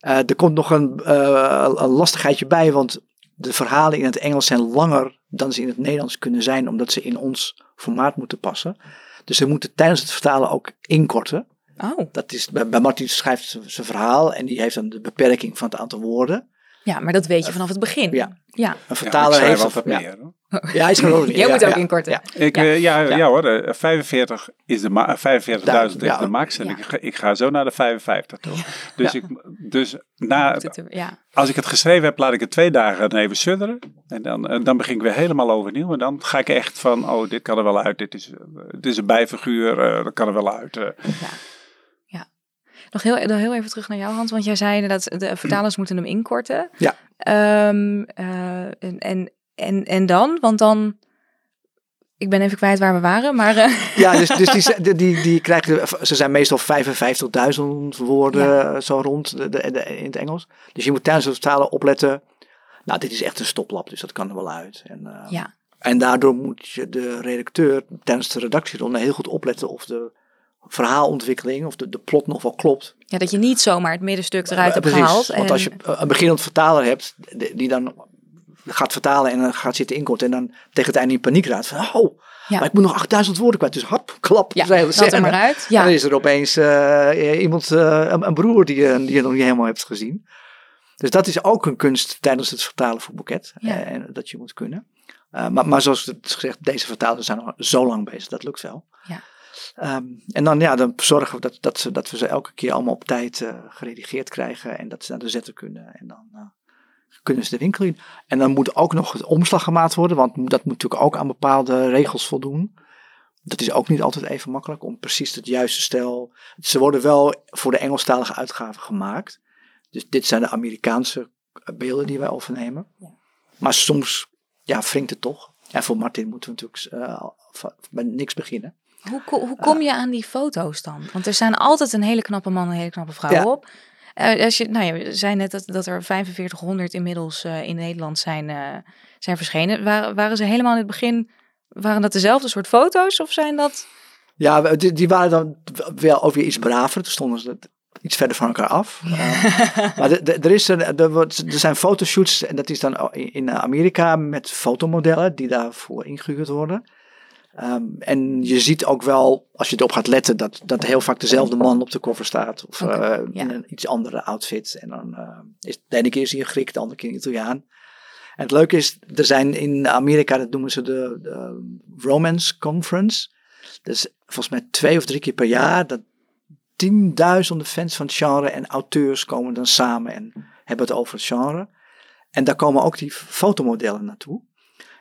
Eh, er komt nog een, eh, een lastigheidje bij, want de verhalen in het Engels zijn langer dan ze in het Nederlands kunnen zijn, omdat ze in ons formaat moeten passen. Dus ze moeten tijdens het vertalen ook inkorten. Oh, Dat is, bij, bij Martin schrijft zijn verhaal en die heeft dan de beperking van het aantal woorden. Ja, maar dat weet je vanaf het begin. Ja. ja. Een Ja, vertaler heeft altijd ja. meer. Hoor. <laughs> Ja, hij ook meer. <laughs> Jij ja, moet ook ja. inkorten. Ja. Ik, Ja. ja. Ja, ja. Ja. hoor, eh, 45 is de ma- 45.000 is Ja. de max en Ja. ik, ga, ik ga zo naar de 55 toe. Dus, Ja. ik, dus na, Ja. als ik het geschreven heb, laat ik het twee dagen even sudderen. En dan, en dan begin ik weer helemaal overnieuw. En dan ga ik echt van, oh, dit kan er wel uit. Dit is, eh, dit is een bijfiguur, eh, dat kan er wel uit. eh. Nog heel, nog heel even terug naar jou, Hans. Want jij zei inderdaad, de vertalers moeten hem inkorten. Ja. Ehm, eh, en, en, en, en dan? Want dan... Ik ben even kwijt waar we waren, maar... eh, <laughs> Ja, dus, dus die, die, die, die krijgen, ze zijn meestal 55.000 woorden Ja. eh, zo rond de, de, de- in het Engels. Dus je moet tijdens het vertalen opletten. Nou, dit is echt een stoplap, dus dat kan er wel uit. En, ja. en daardoor moet je de redacteur tijdens de redactieronde heel goed opletten of de verhaalontwikkeling of de, de plot nog wel klopt. ja, dat je niet zomaar het middenstuk eruit Eh, hebt precies, gehaald. Want en- als je een beginnend vertaler hebt die dan gaat vertalen en dan gaat zitten inkorten en dan tegen het einde in paniek raakt van oh, Ja. maar ik moet nog 8000 woorden kwijt. Dus hap, klap, ja, zijn we dat er maar uit. En dan is er opeens eh, iemand, eh, een, een broer die, je- die je nog niet helemaal hebt gezien. Dus dat is ook een kunst tijdens het vertalen voor boeket. Ja. eh, en dat je moet kunnen. Eh, maar, maar zoals het gezegd, deze vertalers zijn nog zo lang bezig. Dat lukt wel. Ja. Ehm, en dan, ja, dan zorgen we dat, dat, ze, dat we ze elke keer allemaal op tijd eh, geredigeerd krijgen. En dat ze naar de zetten kunnen. En dan eh, kunnen ze de winkel in. En dan moet ook nog het omslag gemaakt worden. Want dat moet natuurlijk ook aan bepaalde regels voldoen. Dat is ook niet altijd even makkelijk om precies het juiste stijl. Ze worden wel voor de Engelstalige uitgave gemaakt. Dus dit zijn de Amerikaanse beelden die wij overnemen. Maar soms ja, wringt het toch. En voor Martin moeten we natuurlijk eh, van- bij niks beginnen. Hoe, hoe kom je aan die foto's dan? Want er zijn altijd een hele knappe man en een hele knappe vrouw Ja. op. Eh, als je, nou ja, je zei net dat, dat er 4500 inmiddels eh, in Nederland zijn, eh, zijn verschenen. Waren, waren ze helemaal in het begin, waren dat dezelfde soort foto's of zijn dat... Ja, we- die, die waren dan wel ook weer iets braver. Toen stonden ze iets verder van elkaar af. Uh, <laughs> maar de, de, er, is een, er, wordt, er zijn fotoshoots, en dat is dan in Amerika met fotomodellen die daarvoor ingehuurd worden. Um, en je ziet ook wel, als je erop gaat letten, dat, dat heel vaak dezelfde man op de cover staat. Of okay, uh, ja. in een iets andere outfit. En dan uh, is de ene keer is hij een Griek, de andere keer een Italiaan. En het leuke is, er zijn in Amerika, dat noemen ze de, de Romance Conference. Dus volgens mij twee of drie keer per jaar. Dat tienduizenden fans van het genre en auteurs komen dan samen en hebben het over het genre. En daar komen ook die fotomodellen naartoe.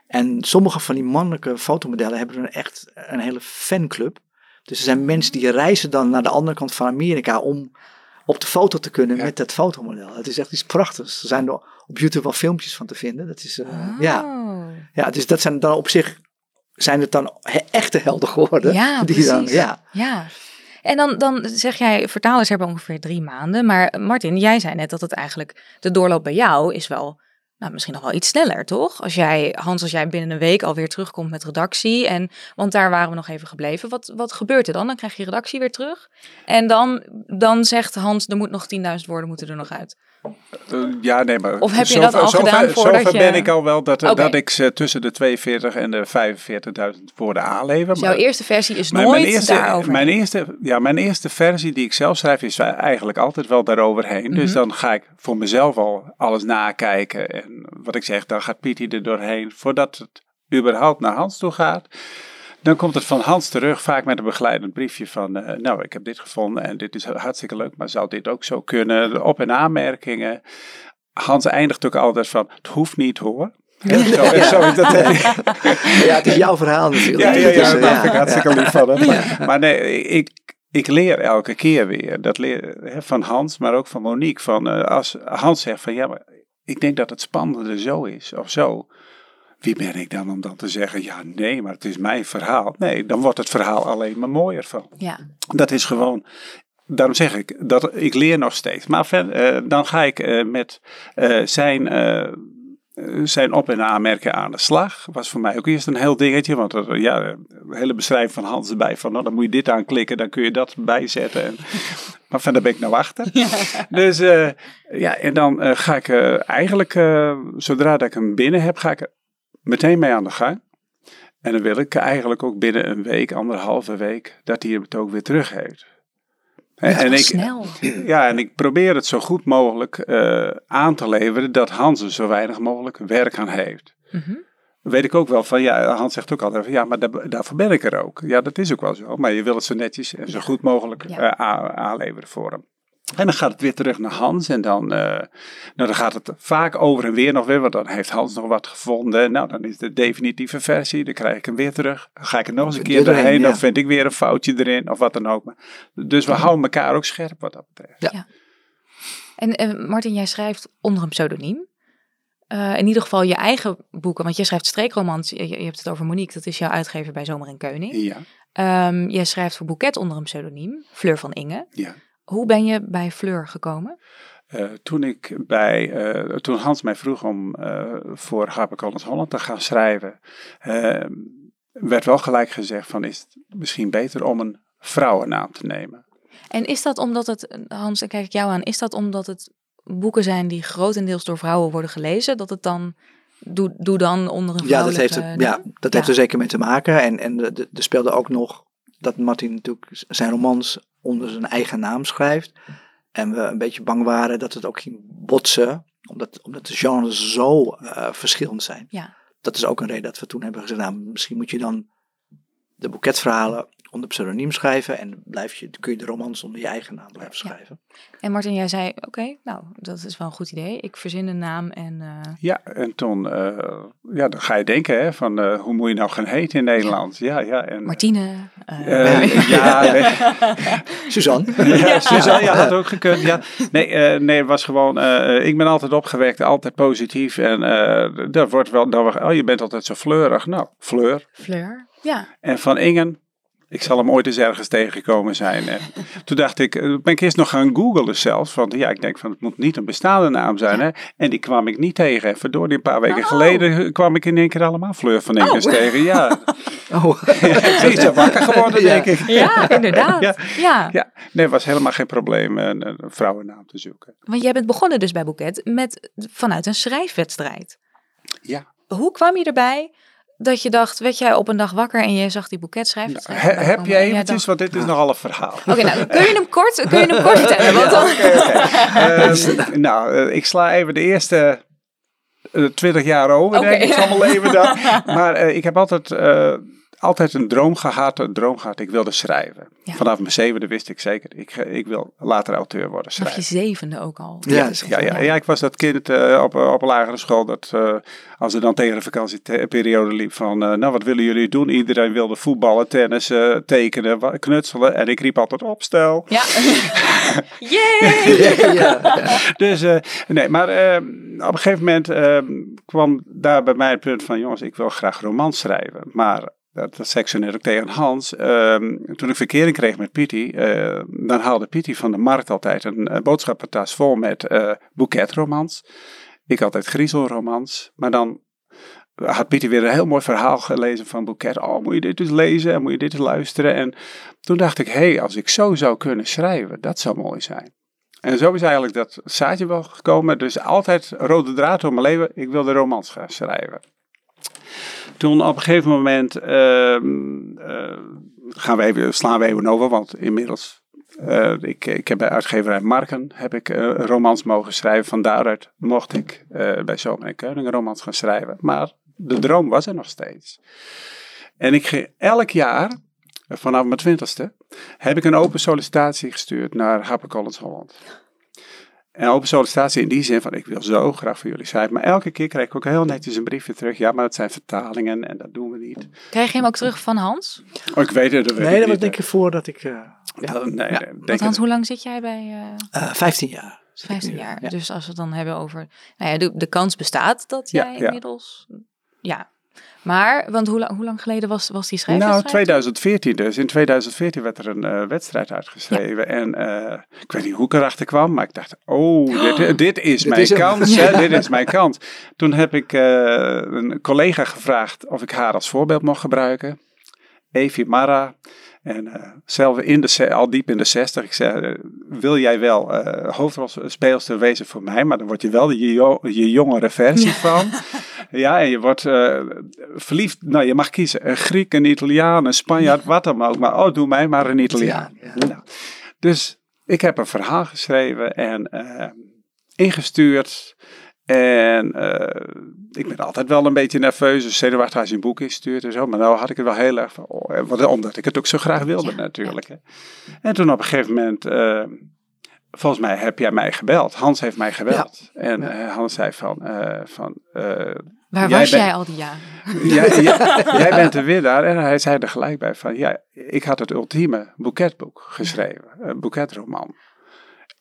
En sommige van die mannelijke fotomodellen hebben een echt een hele fanclub. Dus er zijn mensen die reizen dan naar de andere kant van Amerika om op de foto te kunnen ja. met dat fotomodel. Het is echt iets prachtigs. Er zijn er op YouTube wel filmpjes van te vinden. Dat is, uh, oh. ja. ja, dus dat zijn dan op zich, zijn het dan echte helden geworden. Ja, <laughs> die precies. Dan, ja. ja. En dan, dan zeg jij, vertalers hebben ongeveer drie maanden. Maar Martin, jij zei net dat het eigenlijk, de doorloop bij jou is wel nou, misschien nog wel iets sneller, toch? Als jij, Hans, als jij binnen een week alweer terugkomt met redactie. En, want daar waren we nog even gebleven. Wat, wat gebeurt er dan? Dan krijg je redactie weer terug. En dan, dan zegt Hans, er moet nog 10.000 woorden moeten er nog uit. Uh, ja, nee, maar... Of heb je dat al gedaan voordat zover je... ben ik al wel dat, Okay. dat ik ze tussen de 42 en de 45.000 woorden aanlever. Dus jouw eerste versie is nooit mijn eerste, daarover. Mijn eerste, ja, mijn eerste versie die ik zelf schrijf is eigenlijk altijd wel daaroverheen. Dus Mhm. dan ga ik voor mezelf al alles nakijken. En wat ik zeg, dan gaat Pietie er doorheen. Voordat het überhaupt naar Hans toe gaat. Dan komt het van Hans terug, vaak met een begeleidend briefje van, eh, nou, ik heb dit gevonden en dit is hartstikke leuk, maar zou dit ook zo kunnen? Op- en aanmerkingen. Hans eindigt ook altijd van, het hoeft niet hoor. Hè, Zo, dat. ja, het is jouw verhaal natuurlijk. Ja, ja, Dus, ja, eh, dat ik hartstikke lief van hem. Maar, Ja. maar nee, ik, ik leer elke keer weer. Dat leer hè, van Hans, maar ook van Monique. Van, eh, als Hans zegt van ja, maar ik denk dat het spannende zo is of zo. Wie ben ik dan om dan te zeggen, ja nee, maar het is mijn verhaal. Nee, dan wordt het verhaal alleen maar mooier van. Ja, Dat is gewoon, daarom zeg ik, dat ik leer nog steeds. Maar ver- eh, dan ga ik eh, met eh, zijn, zijn op- en aanmerken aan de slag. Was voor mij ook eerst een heel dingetje. Want ja, een hele beschrijving van Hans erbij. Van nou, dan moet je dit aanklikken, dan kun je dat bijzetten. En, <laughs> maar van daar ben ik nou achter. Dus ja, en dan ga ik eigenlijk, zodra dat ik hem binnen heb, ga ik meteen mee aan de gang. En dan wil ik eigenlijk ook binnen een week, anderhalve week, dat hij het ook weer terug heeft. En, en ik, snel. <clears throat> ja, en ik probeer het zo goed mogelijk eh, aan te leveren dat Hans er zo weinig mogelijk werk aan heeft. Mhm. Weet ik ook wel van, ja, Hans zegt ook altijd van, ja, maar daar, daarvoor ben ik er ook. Ja, dat is ook wel zo, maar je wil het zo netjes en zo goed mogelijk Ja. eh, aanleveren voor hem. En dan gaat het weer terug naar Hans en dan, eh, nou, dan gaat het vaak over en weer nog weer, want dan heeft Hans nog wat gevonden. Nou, dan is de definitieve versie, dan krijg ik hem weer terug. Dan ga ik er nog eens een keer doorheen, ja. dan vind ik weer een foutje erin of wat dan ook. Maar- Dus we houden elkaar ook scherp wat dat betreft. En eh, Martin, jij schrijft onder een pseudoniem. Eh, in ieder geval je eigen boeken, want jij schrijft streekromans. Je, je hebt het over Monique, dat is jouw uitgever bij Zomer en Keuning. Ja, Ehm, jij schrijft voor Boeket onder een pseudoniem, Fleur van Inge. ja. Hoe ben je bij Fleur gekomen? Eh, toen, ik bij, eh, toen Hans mij vroeg om eh, voor HarperCollins Holland te gaan schrijven, werd wel gelijk gezegd van is het misschien beter om een vrouwennaam te nemen. En is dat omdat het, Hans, dan kijk ik jou aan, is dat omdat het boeken zijn die grotendeels door vrouwen worden gelezen, dat het dan, doe, doe dan onder een Ja, dat heeft, er, ja, dat heeft er zeker mee te maken. En, en er speelde ook nog dat Martin natuurlijk zijn romans onder zijn eigen naam schrijft. En we een beetje bang waren dat het ook ging botsen, omdat, omdat de genres zo eh, verschillend zijn. Ja. Dat is ook een reden dat we toen hebben gezegd, nou, misschien moet je dan de boeketverhalen onder pseudoniem schrijven en blijf je, kun je de romans onder je eigen naam blijven schrijven. En Martin, jij zei, oké, nou, dat is wel een goed idee. Ik verzin een naam en... eh, Ja, en toen eh, ja, dan ga je denken hè, van eh, hoe moet je nou gaan heten in Nederland? Ja, ja. En, Martine. <laughs> ja, <laughs> nee. Suzanne? <laughs> Ja, Suzanne, ja, had ook gekund. Ja. Nee, eh, nee, het was gewoon. eh, ik ben altijd opgewekt, altijd positief. En eh daar wordt wel. Wordt- oh, je bent altijd zo fleurig. Nou, Fleur. Fleur. Ja. En van Ingen. Ik zal hem ooit eens ergens tegengekomen zijn. En <laughs> toen dacht ik, eh, ben ik eerst nog gaan googlen zelfs. Want ja, ik denk van het moet niet een bestaande naam zijn. Hè? En die kwam ik niet tegen. En verdorie, een paar weken Oh. geleden kwam ik in één keer allemaal Fleur van Inkers Oh. tegen. Ja, <laughs> Oh. ze is er wakker geworden, Ja. denk ik. Ja, inderdaad. <laughs> Ja. Ja. Ja, nee, het was helemaal geen probleem een, een vrouwennaam te zoeken. Want jij bent begonnen dus bij Boeket met, vanuit een schrijfwedstrijd. Ja. Hoe kwam je erbij dat je dacht, werd jij op een dag wakker en je zag die Boeket schrijfwedstrijd? He- voorbij heb jij eventjes, want dit is nogal een verhaal. Oké, nou, kun je hem kort, kun je hem kort <laughs> vertellen? Want dan... <laughs> Ehm, nou, eh, ik sla even de eerste eh, twintig jaar over, denk ik, van mijn leven dan. <laughs> Maar eh, ik heb altijd, eh, altijd een droom gehad, een droom gehad, ik wilde schrijven. Ja. Vanaf mijn zevende wist ik zeker, ik, eh, ik wil later auteur worden, Vanaf je schrijven. zevende ook al. Ja, Ja, ja, ja, ik was dat kind eh, op, op een lagere school dat eh, als er dan tegen de vakantieperiode liep van, eh, nou wat willen jullie doen? Iedereen wilde voetballen, tennis, tekenen, knutselen en ik riep altijd opstel. Ja. <laughs> Ja. Dus eh, nee, maar eh, op een gegeven moment eh, kwam daar bij mij het punt van, jongens, ik wil graag romans schrijven. Maar dat, dat ik zo net ook tegen Hans. ehm, toen ik verkering kreeg met Pietie, eh, dan haalde Pietie van de markt altijd een uh, boodschappentas vol met eh boeketromans. Ik altijd griezelromans. Maar dan had Pietie weer een heel mooi verhaal gelezen van Boeket. Oh, moet je dit eens lezen en moet je dit luisteren. En toen dacht ik, hé, hey, als ik zo zou kunnen schrijven, dat zou mooi zijn. En zo is eigenlijk dat zaadje wel gekomen. Dus altijd rode draad door mijn leven. Ik wilde romans gaan schrijven. Toen op een gegeven moment ehm, eh, gaan slaan we even over. Want inmiddels, eh, ik, ik heb bij uitgeverij Marken heb ik, eh, romans mogen schrijven. Van daaruit mocht ik bij Zomer en Keuning romans gaan schrijven. Maar de droom was er nog steeds. En ik ging elk jaar, vanaf mijn twintigste, heb ik een open sollicitatie gestuurd naar HarperCollins Holland. En open sollicitatie in die zin van, ik wil zo graag voor jullie schrijven. Maar elke keer kreeg ik ook heel netjes een briefje terug. Ja, maar het zijn vertalingen en dat doen we niet. Krijg je hem ook terug van Hans? Oh, ik weet het, dat weet Nee, dat was denk ik voordat ik... eh Ja, nee, Ja. nee, Want Hans, het- hoe lang zit jij bij eh eh, 15 jaar. zit ik 15 nu. jaar? Ja. Dus als we het dan hebben over... Nou ja, de, de kans bestaat dat Ja, jij ja. inmiddels... Ja. Maar, want hoe, lang- hoe lang geleden was, was die Nou, schrijfwedstrijd? 2014 dus. In 2014 werd er een eh, wedstrijd uitgeschreven. En eh, ik weet niet hoe ik erachter kwam, maar ik dacht, oh, <gasps> dit, dit is Dit mijn is hem. kans. <laughs> Hè, dit is mijn kans. Toen heb ik eh, een collega gevraagd of ik haar als voorbeeld mocht gebruiken. Evie Mara. En eh, zelf in de, al diep in de 60. Ik zei, eh, wil jij wel eh hoofdrolspeelster wezen voor mij? Maar dan word je wel je, jo- je jongere versie van. <laughs> Ja, en je wordt eh, verliefd. Nou, je mag kiezen. Een Griek, een Italiaan, een Spanjaard, wat dan ook. Maar oh, doe mij maar een Italiaan. Ja, Nou, dus ik heb een verhaal geschreven en ingestuurd. En eh, ik ben altijd wel een beetje nerveus, dus zenuwachtig als je een boek instuurt en zo. Maar nou had ik het wel heel erg van, oh, eh, omdat ik het ook zo graag wilde Ja, natuurlijk. Hè. En toen op een gegeven moment, eh, volgens mij heb jij mij gebeld. Hans heeft mij gebeld. En Ja. Hans zei van, van Waar Jij was jij al die jaren? jij, <laughs> jij, jij bent weer daar. En hij zei er gelijk bij van, ja, ik had het ultieme boeketboek geschreven. Een boeketroman.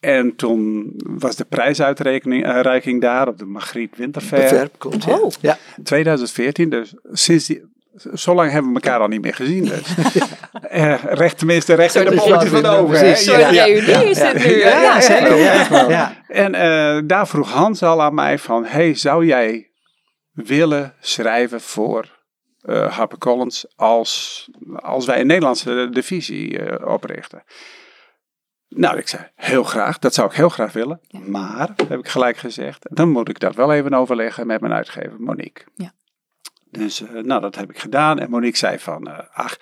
En toen was de prijsuitreiking eh, daar op de Margriet Winterfair. Klopt. ja. Oh. Ja. 2014, dus sinds die... Zo lang hebben we elkaar al niet meer gezien. Dus. <laughs> Eh, recht tenminste, recht in de Soort bolletjes van de ja, ogen. Ja, ja. reunie is dit nu. Ja, ja, zeker. Ja, echt wel. Ja. En eh, daar vroeg Hans al aan mij van, hey, zou jij willen schrijven voor eh HarperCollins als, als wij een Nederlandse divisie eh, oprichten? Nou, ik zei heel graag, dat zou ik heel graag willen. Maar, heb ik gelijk gezegd, dan moet ik dat wel even overleggen met mijn uitgever Monique. Ja. Dus, eh, nou, dat heb ik gedaan. En Monique zei van, eh, ach,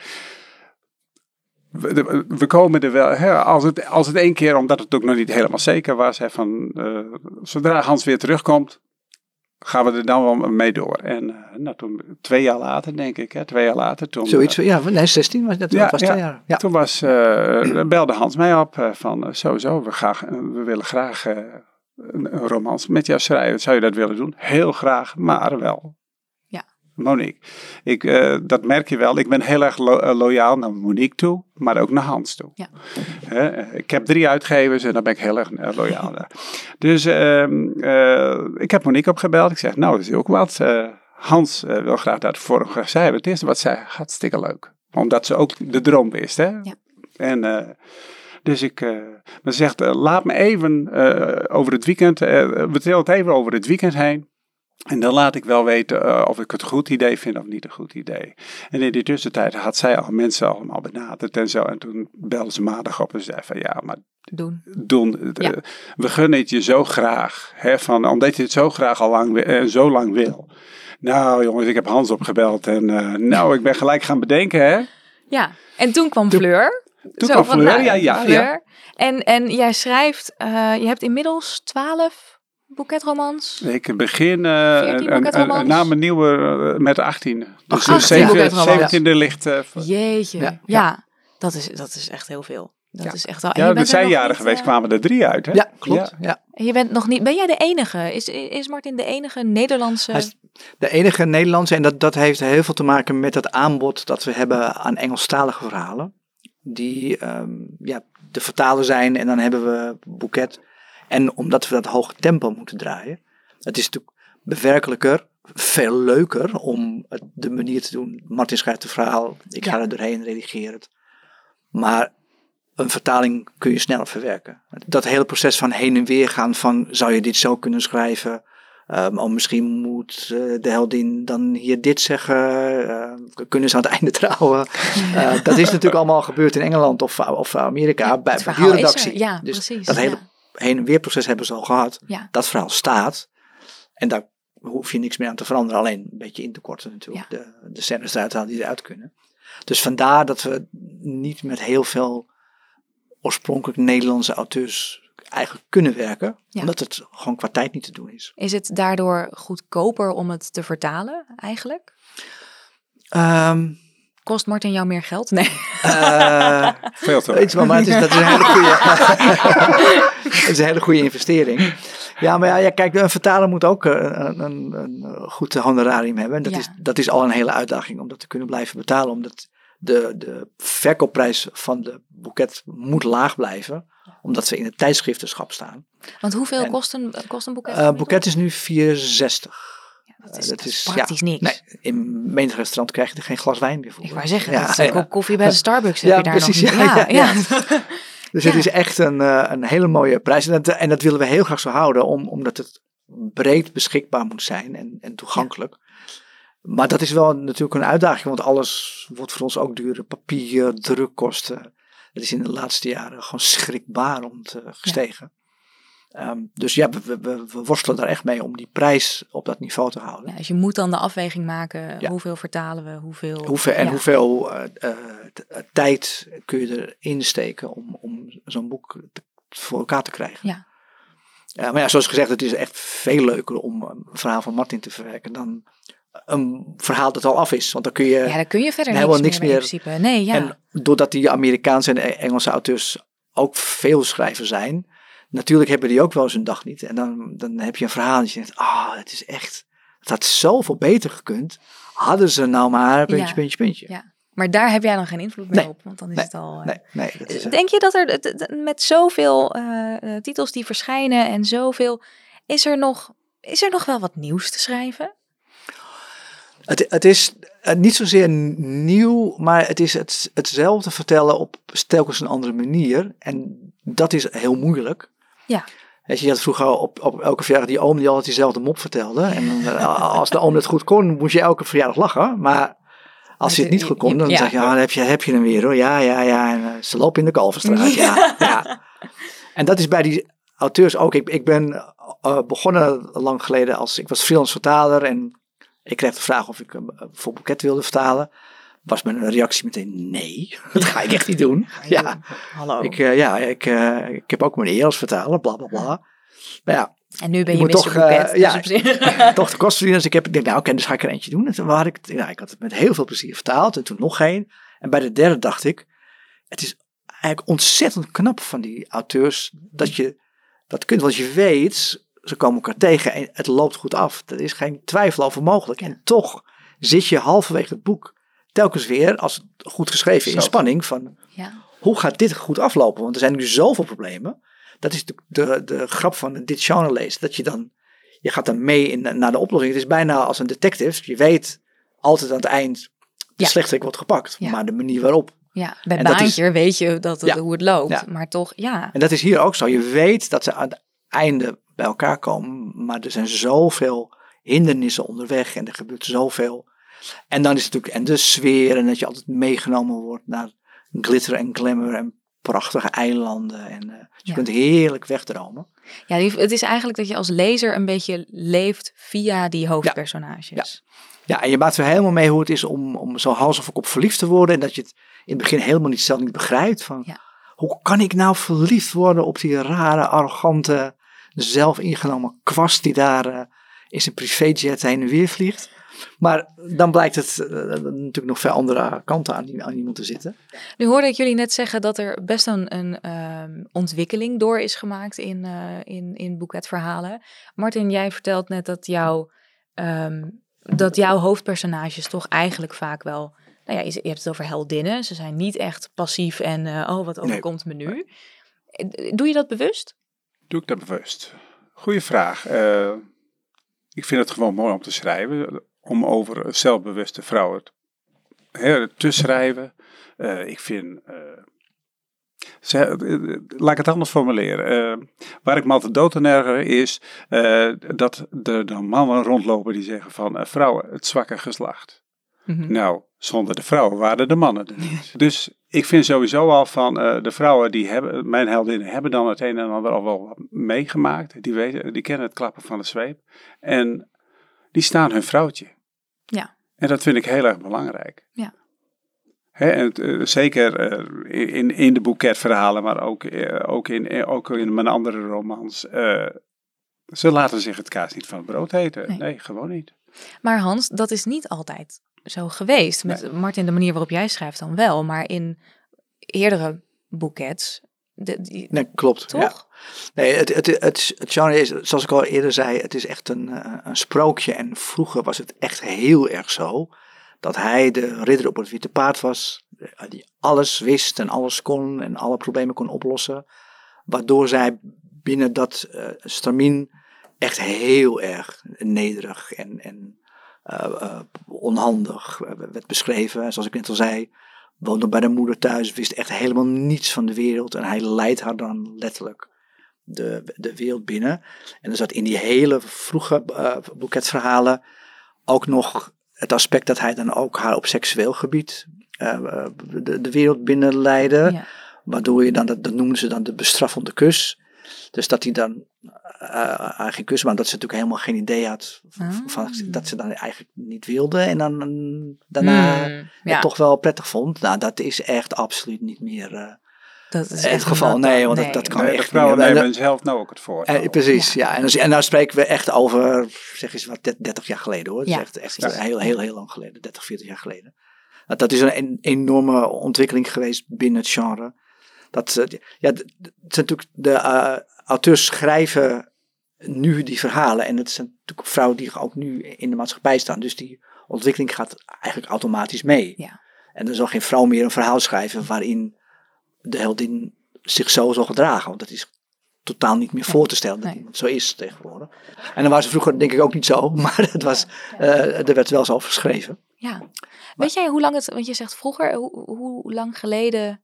we, komen er wel, hè, als, het, als het één keer, omdat het ook nog niet helemaal zeker was, hè, van, eh, zodra Hans weer terugkomt, gaan we er dan wel mee door. En eh, nou, toen, twee jaar later, denk ik, hè, twee jaar later, toen, Zoiets, eh, ja, nee, 16 was dat, Ja, was ja. twee jaar. Ja. toen was, eh, belde Hans mij op eh, van, sowieso, we, graag, we willen graag een, een romans met jou schrijven. Zou je dat willen doen? Heel graag, maar wel. Monique. Ik, eh, dat merk je wel. Ik ben heel erg lo- eh, loyaal naar Monique toe, maar ook naar Hans toe. Ja. Eh, ik heb drie uitgevers en daar ben ik heel erg loyaal naar. Dus ehm, eh, ik heb Monique opgebeld. Ik zeg, nou, dat is ook wat. Hans wil graag dat voor hem schrijven. Het eerste wat zei, hartstikke leuk. Omdat ze ook de droom wist. Hè? Ja. En dus ik, ze zegt, laat me even over het weekend, we trillen het even over het weekend heen. En dan laat ik wel weten eh, of ik het een goed idee vind of niet een goed idee. En in die tussentijd had zij al mensen allemaal benaderd en zo. En toen belde ze maandag op en zei van ja, maar Doen. Ja. eh, we gunnen het je zo graag. Hè, van, omdat je het zo graag al lang, wi- eh, zo lang wil. Nou jongens, ik heb Hans opgebeld en nou, ik ben gelijk gaan bedenken hè. Ja, en toen kwam Fleur. Toen Zo kwam Fleur, nou, ja, ja, Fleur. ja. En, en jij schrijft, je hebt inmiddels twaalf boeketromans. Ik begin eh, 14 een- een- na mijn nieuwe eh, met 18. Dus Ach, de 18 zeven- boeketromans. 17e ligt. eh, Jeetje, ja. Ja, ja. Dat, is, dat is echt heel veel. Dat Ja. is echt al. en ja, bent zijn jaren niet, geweest, kwamen er drie uit. Hè? Ja, klopt. Ja. Je bent nog niet. Ben jij de enige? Is, is Martin de enige Nederlandse? Hij is de enige Nederlandse, en dat, dat heeft heel veel te maken met het aanbod dat we hebben aan Engelstalige verhalen. Die ehm, ja, te vertalen zijn en dan hebben we boeket. En omdat we dat hoge tempo moeten draaien. Het is natuurlijk bewerkelijker, veel leuker om het de manier te doen. Martin schrijft een verhaal, ik ga er doorheen, redigeer het. Maar een vertaling kun je sneller verwerken. Dat hele proces van heen en weer gaan van zou je dit zo kunnen schrijven? Um, oh, misschien moet eh, de heldin dan hier dit zeggen. eh, kunnen ze aan het <laughs> einde trouwen? <laughs> Eh, dat is natuurlijk allemaal gebeurd in Engeland of, of Amerika bij, het bij die redactie. Ja, dus precies, dat hele ja. Heen en weer proces hebben ze al gehad. ja. Dat verhaal staat. En daar hoef je niks meer aan te veranderen. Alleen een beetje in te korten natuurlijk. De, de scènes eruit halen die eruit kunnen. Dus vandaar dat we niet met heel veel oorspronkelijk Nederlandse auteurs eigenlijk kunnen werken. Ja. Omdat het gewoon qua tijd niet te doen is. Is het daardoor goedkoper om het te vertalen eigenlijk? Ehm Kost Martin jou meer geld? Nee. eh, Veel te Weet je wel, maar het is, dat is een hele goede, <laughs> het is een hele goede investering. Ja, maar ja, ja, kijk, een vertaler moet ook eh, een, een, een goed honorarium hebben. En dat, Ja. is, dat is al een hele uitdaging om dat te kunnen blijven betalen. Omdat de, de verkoopprijs van de boeket moet laag blijven. Omdat we in het tijdschriftenschap staan. Want hoeveel En- kost een, kost een boeket? Eh boeket is nu 460. Dat is, dat dat is is- praktisch ja, niks. Nee, in menig restaurant krijg je er geen glas wijn meer voor. Ik wou zeggen, Ja, dat is kop koffie bij de Starbucks heb Ja, je daar precies, nog niet. ja. <laughs> Dus het is echt een, eh, een hele mooie prijs. En dat, en dat willen we heel graag zo houden, om, omdat het breed beschikbaar moet zijn en, en toegankelijk. Maar dat is wel natuurlijk een uitdaging, want alles wordt voor ons ook duurder. Papier, drukkosten. Dat is in de laatste jaren gewoon schrikbarend eh, gestegen. Ehm, dus ja, we, we- we, we worstelen daar echt mee om die prijs op dat niveau te houden. Ja, dus je moet dan de afweging maken. Ja. Hoeveel vertalen we? Hoeveel... Hoeveel, en ja. hoeveel eh, eh, eh, tijd kun je erin steken om, om zo'n boek te- voor elkaar te krijgen? Ja. Maar ja, zoals gezegd, het is echt veel leuker om een verhaal van Martin te verwerken dan een verhaal dat al af is. Want dan kun je. Ja, daar kun je verder helemaal niks, niks meer, mee meer. in principe. Nee, ja. En doordat die Amerikaanse en Engelse auteurs ook veel schrijver zijn, natuurlijk hebben die ook wel eens een dag niet. En dan, dan heb je een verhaal en je denkt, ah, het is echt, het had zoveel beter gekund. Hadden ze nou maar, puntje, Ja. puntje, puntje. Ja. Maar daar heb jij dan geen invloed meer Nee. op, want dan is Nee. het al... eh, Nee, nee, dat is, eh, Denk je dat er met zoveel eh, titels die verschijnen en zoveel... Is er, nog, is er nog wel wat nieuws te schrijven? Het, het is niet zozeer nieuw, maar het is het, hetzelfde vertellen op telkens een andere manier. En dat is heel moeilijk. Ja. Weet je, je had vroeger op, op elke verjaardag die oom die altijd diezelfde mop vertelde. En dan, eh, als de oom het goed kon, moest je elke verjaardag lachen. Maar als je het niet goed kon, dan Ja. zeg je, ah, dan heb je, heb je hem weer hoor. Ja, ja, ja. En, eh, ze lopen in de Kalverstraat. Ja. Ja, En dat is bij die auteurs ook. Ik, ik ben eh, begonnen lang geleden als, ik was freelance vertaler en ik kreeg de vraag of ik eh, voor boeket wilde vertalen. Was mijn reactie meteen nee, dat ga ik echt niet doen. <laughs> Ja, Hallo. ik, eh, ja ik, eh, ik heb ook mijn eer als vertaler, bla bla bla. Maar ja, en nu ben je je, toch, dus ja. <laughs> toch de kosten Dus ik heb, ik denk, nou oké, dus ga ik er eentje doen. En toen had ik, het- ja, ik had het met heel veel plezier vertaald. En toen nog één. En bij de derde dacht ik, het is eigenlijk ontzettend knap van die auteurs dat je dat kunt. Want je weet, ze komen elkaar tegen en het loopt goed af. Er is geen twijfel over mogelijk. En toch zit je halverwege het boek telkens weer, als het goed geschreven, in Zo. spanning van ja. hoe gaat dit goed aflopen? Want er zijn nu zoveel problemen. Dat is de, de, de grap van dit genre lezen. Dat je dan, je gaat dan mee in, naar de oplossing. Het is bijna als een detective. Je weet altijd aan het eind de Ja. slechterik wordt gepakt, Ja. maar de manier waarop. Ja, bij En dat is- baantje weet je dat het, Ja. hoe het loopt. Ja. Maar toch, ja. En dat is hier ook zo. Je weet dat ze aan het einde bij elkaar komen, maar er zijn zoveel hindernissen onderweg en er gebeurt zoveel. En dan is het natuurlijk, en de sfeer en dat je altijd meegenomen wordt naar glitter en glamour en prachtige eilanden. En eh, je Ja. kunt heerlijk wegdromen. ja, het is eigenlijk dat je als lezer een beetje leeft via die hoofdpersonages. Ja, en je maakt weer helemaal mee hoe het is om, om zo hals of op verliefd te worden. En dat je het in het begin helemaal niet zelf niet begrijpt. Van, Ja. Hoe kan ik nou verliefd worden op die rare, arrogante, zelfingenomen kwast die daar eh, in zijn privéjet heen en weer vliegt. Maar dan blijkt het eh, natuurlijk nog veel andere kanten aan, die, aan iemand te zitten. Nu hoorde ik jullie net zeggen dat er best een, een ehm, ontwikkeling door is gemaakt in, eh in, in boeketverhalen. Martin, jij vertelt net dat, jouw ehm, dat jouw hoofdpersonages toch eigenlijk vaak wel... Nou ja, je hebt het over heldinnen. Ze zijn niet echt passief en eh, oh, wat overkomt me nu. Eh, Doe je dat bewust? Doe ik dat bewust? Goeie vraag. Eh, ik vind het gewoon mooi om te schrijven. Om over zelfbewuste vrouwen hè, te schrijven. Eh, ik vind. ze, eh, laat ik het anders formuleren. Waar ik me altijd dood aan erger is dat er dan mannen rondlopen die zeggen van vrouwen, het zwakke geslacht. Mhm. Nou, zonder de vrouwen waren de mannen er niet. <laughs> Dus ik vind sowieso al van de vrouwen die hebben, mijn heldinnen hebben dan het een en ander al wel meegemaakt. Die, weten, die kennen het klappen van de zweep. En die staan hun vrouwtje. Ja. En dat vind ik heel erg belangrijk. Ja. Hè, en het, eh, zeker eh, in, in de boeketverhalen, maar ook, eh, ook, in, ook in mijn andere romans. ze laten zich het kaas niet van het brood eten. Nee. Nee, gewoon niet. Maar Hans, dat is niet altijd zo geweest. Met Martin, de manier waarop jij schrijft dan wel. Maar in eerdere boekets, de, die, Nee, klopt. Ja. toch? Nee, het, het, het, het genre is, zoals ik al eerder zei, het is echt een, eh, een sprookje. En vroeger was het echt heel erg zo dat hij de ridder op het witte paard was, eh, die alles wist en alles kon en alle problemen kon oplossen. Waardoor zij binnen dat uh, stramien echt heel erg nederig en, en uh, uh, onhandig werd beschreven. En zoals ik net al zei, woonde bij de moeder thuis, wist echt helemaal niets van de wereld. En hij leidt haar dan letterlijk de, de wereld binnen. En er zat in die hele vroege uh, boeketverhalen ook nog het aspect dat hij dan ook haar op seksueel gebied uh, de, de wereld binnen leidde. Ja. Waardoor je dan, dat, dat noemden ze dan de bestraffende kus. Dus dat hij dan uh, geen kus, maar dat ze natuurlijk helemaal geen idee had van, Ah. dat ze dan eigenlijk niet wilde en dan daarna Hmm, het toch wel prettig vond. Nou, dat is echt absoluut niet meer uh, dat is het geval. Nee, want nee. Dat, dat kan nee, echt vrouwen niet meer. nemen zelf nou ook het voor. Uh, precies, ja. ja. En, als, en nou spreken we echt over, zeg eens wat, 30 jaar geleden hoor. Ja. Dat is echt, echt heel, heel, heel lang geleden, 30, 40 jaar geleden. Dat, is een, een enorme ontwikkeling geweest binnen het genre. Dat, ja, het zijn natuurlijk de uh, auteurs schrijven nu die verhalen. En het zijn natuurlijk vrouwen die ook nu in de maatschappij staan. Dus die ontwikkeling gaat eigenlijk automatisch mee. Ja. En er zal geen vrouw meer een verhaal schrijven waarin de heldin zich zo zal gedragen. Want dat is totaal niet meer voor te stellen dat Nee. het zo is tegenwoordig. En dan was het vroeger denk ik ook niet zo. <laughs> Maar het was, uh, er werd wel zo geschreven. Ja. Weet jij hoe lang het, want je zegt vroeger, hoe, hoe lang geleden...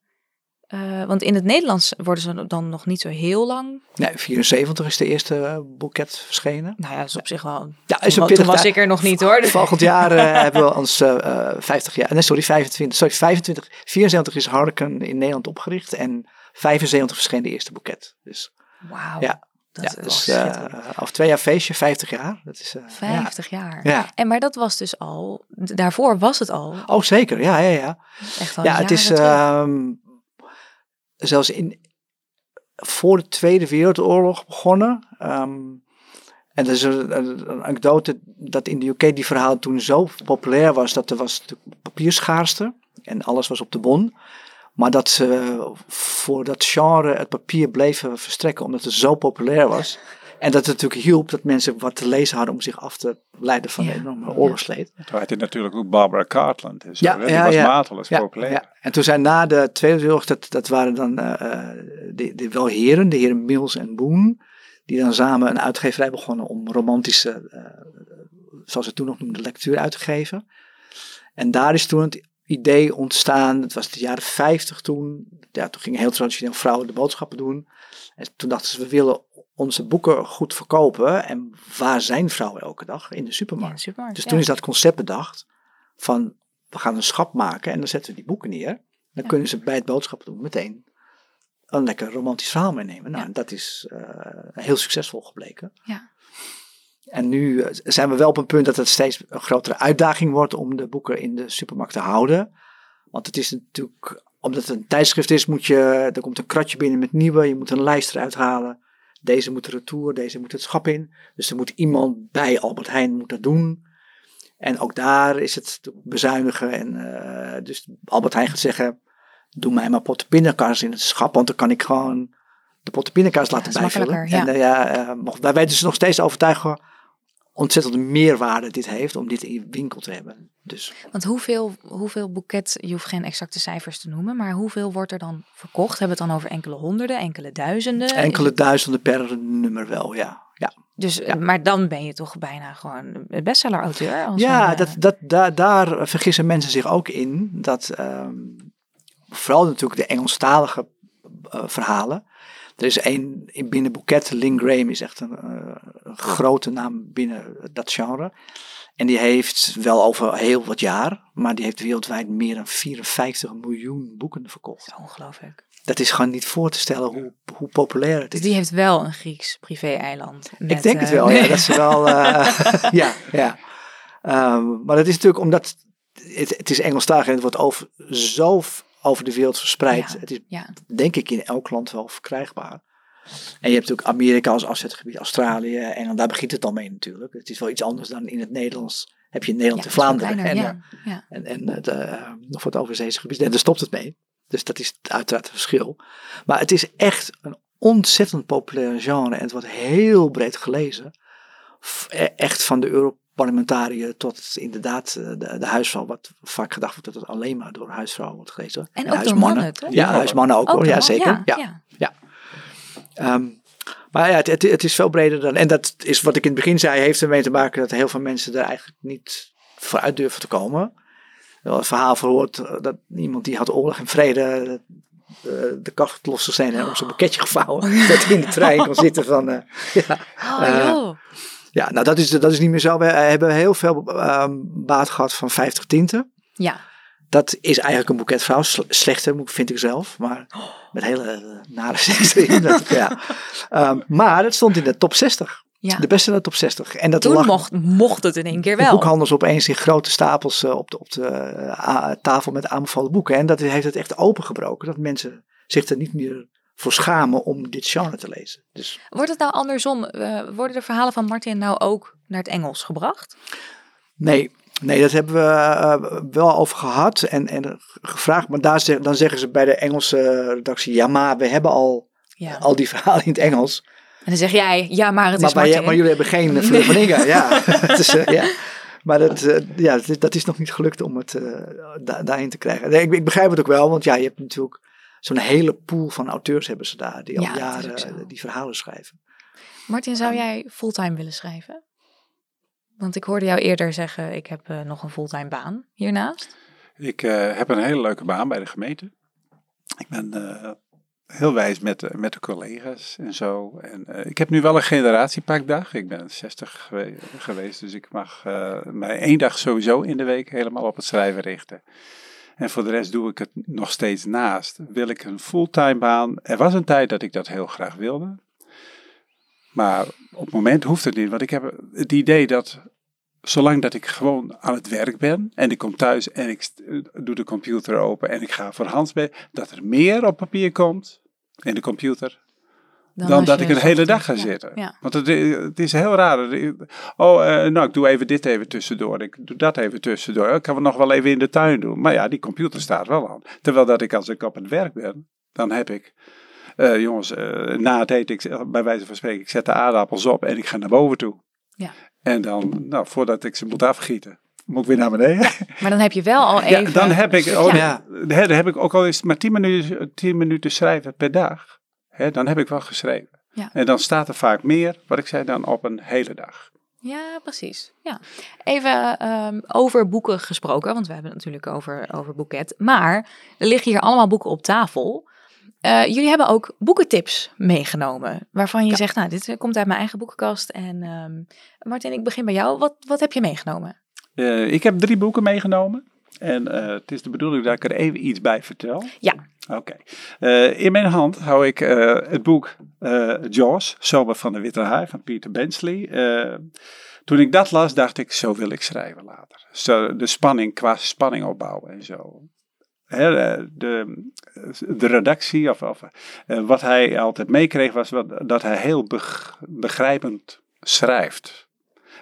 Uh, want in het Nederlands worden ze dan nog niet zo heel lang. Nee, 74 is de eerste uh, boeket verschenen. Nou ja, dat is op zich wel. Ja, is toen was ik er nog niet hoor. Volgend jaar uh, hebben we ons 50 jaar. Nee, sorry, 25. Sorry, 25. 74 is Harken in Nederland opgericht. En 75 verscheen de eerste boeket. Dus, Wauw. Ja. Dat ja, dus uh, of twee jaar feestje, 50 jaar. Dat is, uh, 50 ja. jaar. Ja. En maar dat was dus al, daarvoor was het al. Oh, zeker. Ja, ja, ja. Echt al ja, het is uh, zelfs in, voor de Tweede Wereldoorlog begonnen. Um, en er is een, een, anekdote dat in de UK die verhaal toen zo populair was dat er was de papierschaarste en alles was op de bon. Maar dat ze voor dat genre het papier bleven verstrekken omdat het zo populair was. En dat het natuurlijk hielp dat mensen wat te lezen hadden om zich af te leiden van ja. de enorme oorlogsleed. Toen had je natuurlijk ook Barbara Cartland. Dus ja, die ja, was ja. mateloos ja, populair. Ja. En toen zijn na de Tweede Wereldoorlog, dat, dat waren dan uh, de, de wel heren, de heren Mills en Boone, die dan samen een uitgeverij begonnen om romantische, uh, zoals ze toen nog noemden, lectuur uit te geven. En daar is toen het idee ontstaan, het was de jaren 50 toen, ja, toen gingen heel traditioneel vrouwen de boodschappen doen. En toen dachten ze, we willen onze boeken goed verkopen. En waar zijn vrouwen elke dag? In de supermarkt. in de supermarkt, Dus ja. toen is dat concept bedacht van we gaan een schap maken en dan zetten we die boeken neer. Dan Ja. kunnen ze bij het boodschappen doen meteen een lekker romantisch verhaal meenemen. Nou, Ja. dat is eh, heel succesvol gebleken. Ja. En nu eh, zijn we wel op een punt dat het steeds een grotere uitdaging wordt om de boeken in de supermarkt te houden. Want het is natuurlijk, omdat het een tijdschrift is, moet je, er komt een kratje binnen met nieuwe, je moet een lijst eruit halen. Deze moet retour, deze moet het schap in. Dus er moet iemand bij Albert Heijn moet dat doen. En ook daar is het bezuinigen. En eh, dus Albert Heijn gaat zeggen, doe mij maar potten pindakaas in het schap, want dan kan ik gewoon de potten pindakaas laten bijvullen. makkelijker, En ja, eh, wij weten dus nog steeds overtuigen ontzettende meerwaarde dit heeft om dit in je winkel te hebben. Dus Want hoeveel, hoeveel boeket, je hoeft geen exacte cijfers te noemen, maar hoeveel wordt er dan verkocht? Hebben we het dan over enkele honderden, enkele duizenden? enkele duizenden per nummer wel, ja. Ja, Dus, Ja. Maar dan ben je toch bijna gewoon een bestseller-auteur? ja een, eh, dat, dat, daar, daar vergissen mensen zich ook in. Dat ehm, vooral natuurlijk de Engelstalige eh, verhalen. Er is één in binnen boeket, Lynn Graham is echt een, eh, een grote naam binnen dat genre. En die heeft wel over heel wat jaar, maar die heeft wereldwijd meer dan 54 miljoen boeken verkocht. Ongelooflijk. Dat is gewoon niet voor te stellen hoe, hoe populair het Dus is. die heeft wel een Grieks privé-eiland. Ik denk het eh, wel, ja. <laughs> Dat ze wel. eh, <laughs> ja, ja. Ehm, maar dat is natuurlijk omdat. Het, het is Engelstalig en het wordt over, zo over de wereld verspreid. Ja. Het is Ja, denk ik in elk land wel verkrijgbaar. En je hebt natuurlijk Amerika als afzetgebied, Australië. En dan, daar begint het al mee natuurlijk. Het is wel iets anders dan in het Nederlands. Heb je in Nederland ja, en Vlaanderen. En, eh, ja. en, en het, eh, nog wat overzeese gebied. En daar stopt het mee. Dus dat is uiteraard het verschil. Maar het is echt een ontzettend populair genre. En het wordt heel breed gelezen. Echt van de Europarlementariër tot inderdaad eh, de, de huisvrouw. Wat vaak gedacht wordt dat het alleen maar door huisvrouwen wordt gelezen. En ook door mannen, toch? Ja, huismannen ook, hoor. de Ja, zeker. Ja, ja. Ehm, maar ja, het, het, het is veel breder dan. En dat is wat ik in het begin zei, heeft ermee te maken dat heel veel mensen er eigenlijk niet vooruit durven te komen. Wel het verhaal verhoord eh, dat iemand die had oorlog en vrede eh, de kast losgezeten en op zijn <gasps> pakketje gevouwen. <laughs> dat hij in de trein kon zitten van. ja. Oh. Ja, nou dat is, dat is niet meer zo. We hebben heel veel ehm, baat gehad van 50 tinten. Ja. Dat is eigenlijk een boeket vrouw. Sle- Slechter, vind ik zelf. Maar met hele eh, nare <laughs> seks erin. Dat, ja. Ehm, maar het stond in de top 60. ja. De beste in de top 60. En dat Toen lag mocht, mocht het in één keer de wel. boekhandels opeens in grote stapels eh, op de, op de eh, tafel met aanbevolen boeken. En dat heeft het echt opengebroken. Dat mensen zich er niet meer voor schamen om dit genre te lezen. Dus Wordt het nou andersom? eh, worden de verhalen van Martin nou ook naar het Engels gebracht? nee, nee dat hebben we eh, wel over gehad en, en gevraagd. Maar daar zeg, dan zeggen ze bij de Engelse redactie, ja maar we hebben al, Ja. al die verhalen in het Engels. En dan zeg jij, ja, maar het Maar, is wij- Martin. maar jullie hebben geen <laughs> Inga. Ja. Eh, ja. Maar dat, ja, dat, is- dat is nog niet gelukt om het da- daarin te krijgen. Nee, ik, ik begrijp het ook wel, want ja, je hebt natuurlijk zo'n hele pool van auteurs hebben ze daar, die al Ja, jaren eh, die verhalen schrijven. Martin, zou jij fulltime willen schrijven? Want ik hoorde jou eerder zeggen, ik heb eh, nog een fulltime baan hiernaast. Ik eh, heb een hele leuke baan bij de gemeente. Ik ben eh, heel wijs met, de- met de collega's en zo. En, eh, ik heb nu wel een generatiepakdag. Ik ben 60 gewe- geweest, dus ik mag eh, mij één dag sowieso in de week helemaal op het schrijven richten. En voor de rest doe ik het nog steeds naast. Wil ik een fulltime baan? Er was een tijd dat ik dat heel graag wilde. Maar op het moment hoeft het niet. Want ik heb het idee dat zolang dat ik gewoon aan het werk ben en ik kom thuis en ik st- doe de computer open en ik ga voor Hans bij, dat er meer op papier komt in de computer dan, dat ik een hele dag ga ja, zitten. Ja. Want het, i- het is heel raar. Oh, eh, nou, ik doe even dit even tussendoor. Ik doe dat even tussendoor. Ik kan het nog wel even in de tuin doen. Maar ja, die computer staat wel aan. Terwijl dat ik als ik op het werk ben, dan heb ik... eh, jongens, eh, na het eten, ik, bij wijze van spreken, ik zet de aardappels op en ik ga naar boven toe. Ja. En dan, nou, voordat ik ze moet afgieten, moet ik weer naar beneden. <laughs> Maar dan heb je wel al even... Ja, dan heb ik, oh, Ja. dan heb ik ook al eens maar 10 minuten, 10 minuten schrijven per dag. Hè, dan heb ik wel geschreven. Ja. En dan staat er vaak meer, wat ik zei, dan op een hele dag. Ja, precies. Ja. Even ehm, over boeken gesproken, want we hebben het natuurlijk over, over boeket. Maar er liggen hier allemaal boeken op tafel. Eh, jullie hebben ook boekentips meegenomen, waarvan je zegt, nou, dit eh, komt uit mijn eigen boekenkast. En ehm, Martin, ik begin bij jou. Wat, wat heb je meegenomen? Eh, ik heb drie boeken meegenomen. En eh, het is de bedoeling dat ik er even iets bij vertel. Ja. Oké. Eh, in mijn hand hou ik eh, het boek eh, Jaws, Zomer van de Witte Haai van Peter Bensley. Toen ik dat las, dacht ik, zo wil ik schrijven later. Zo, de spanning, qua spanning opbouwen en zo. De, de redactie, of, of wat hij altijd meekreeg, was wat, dat hij heel beg- begrijpend schrijft.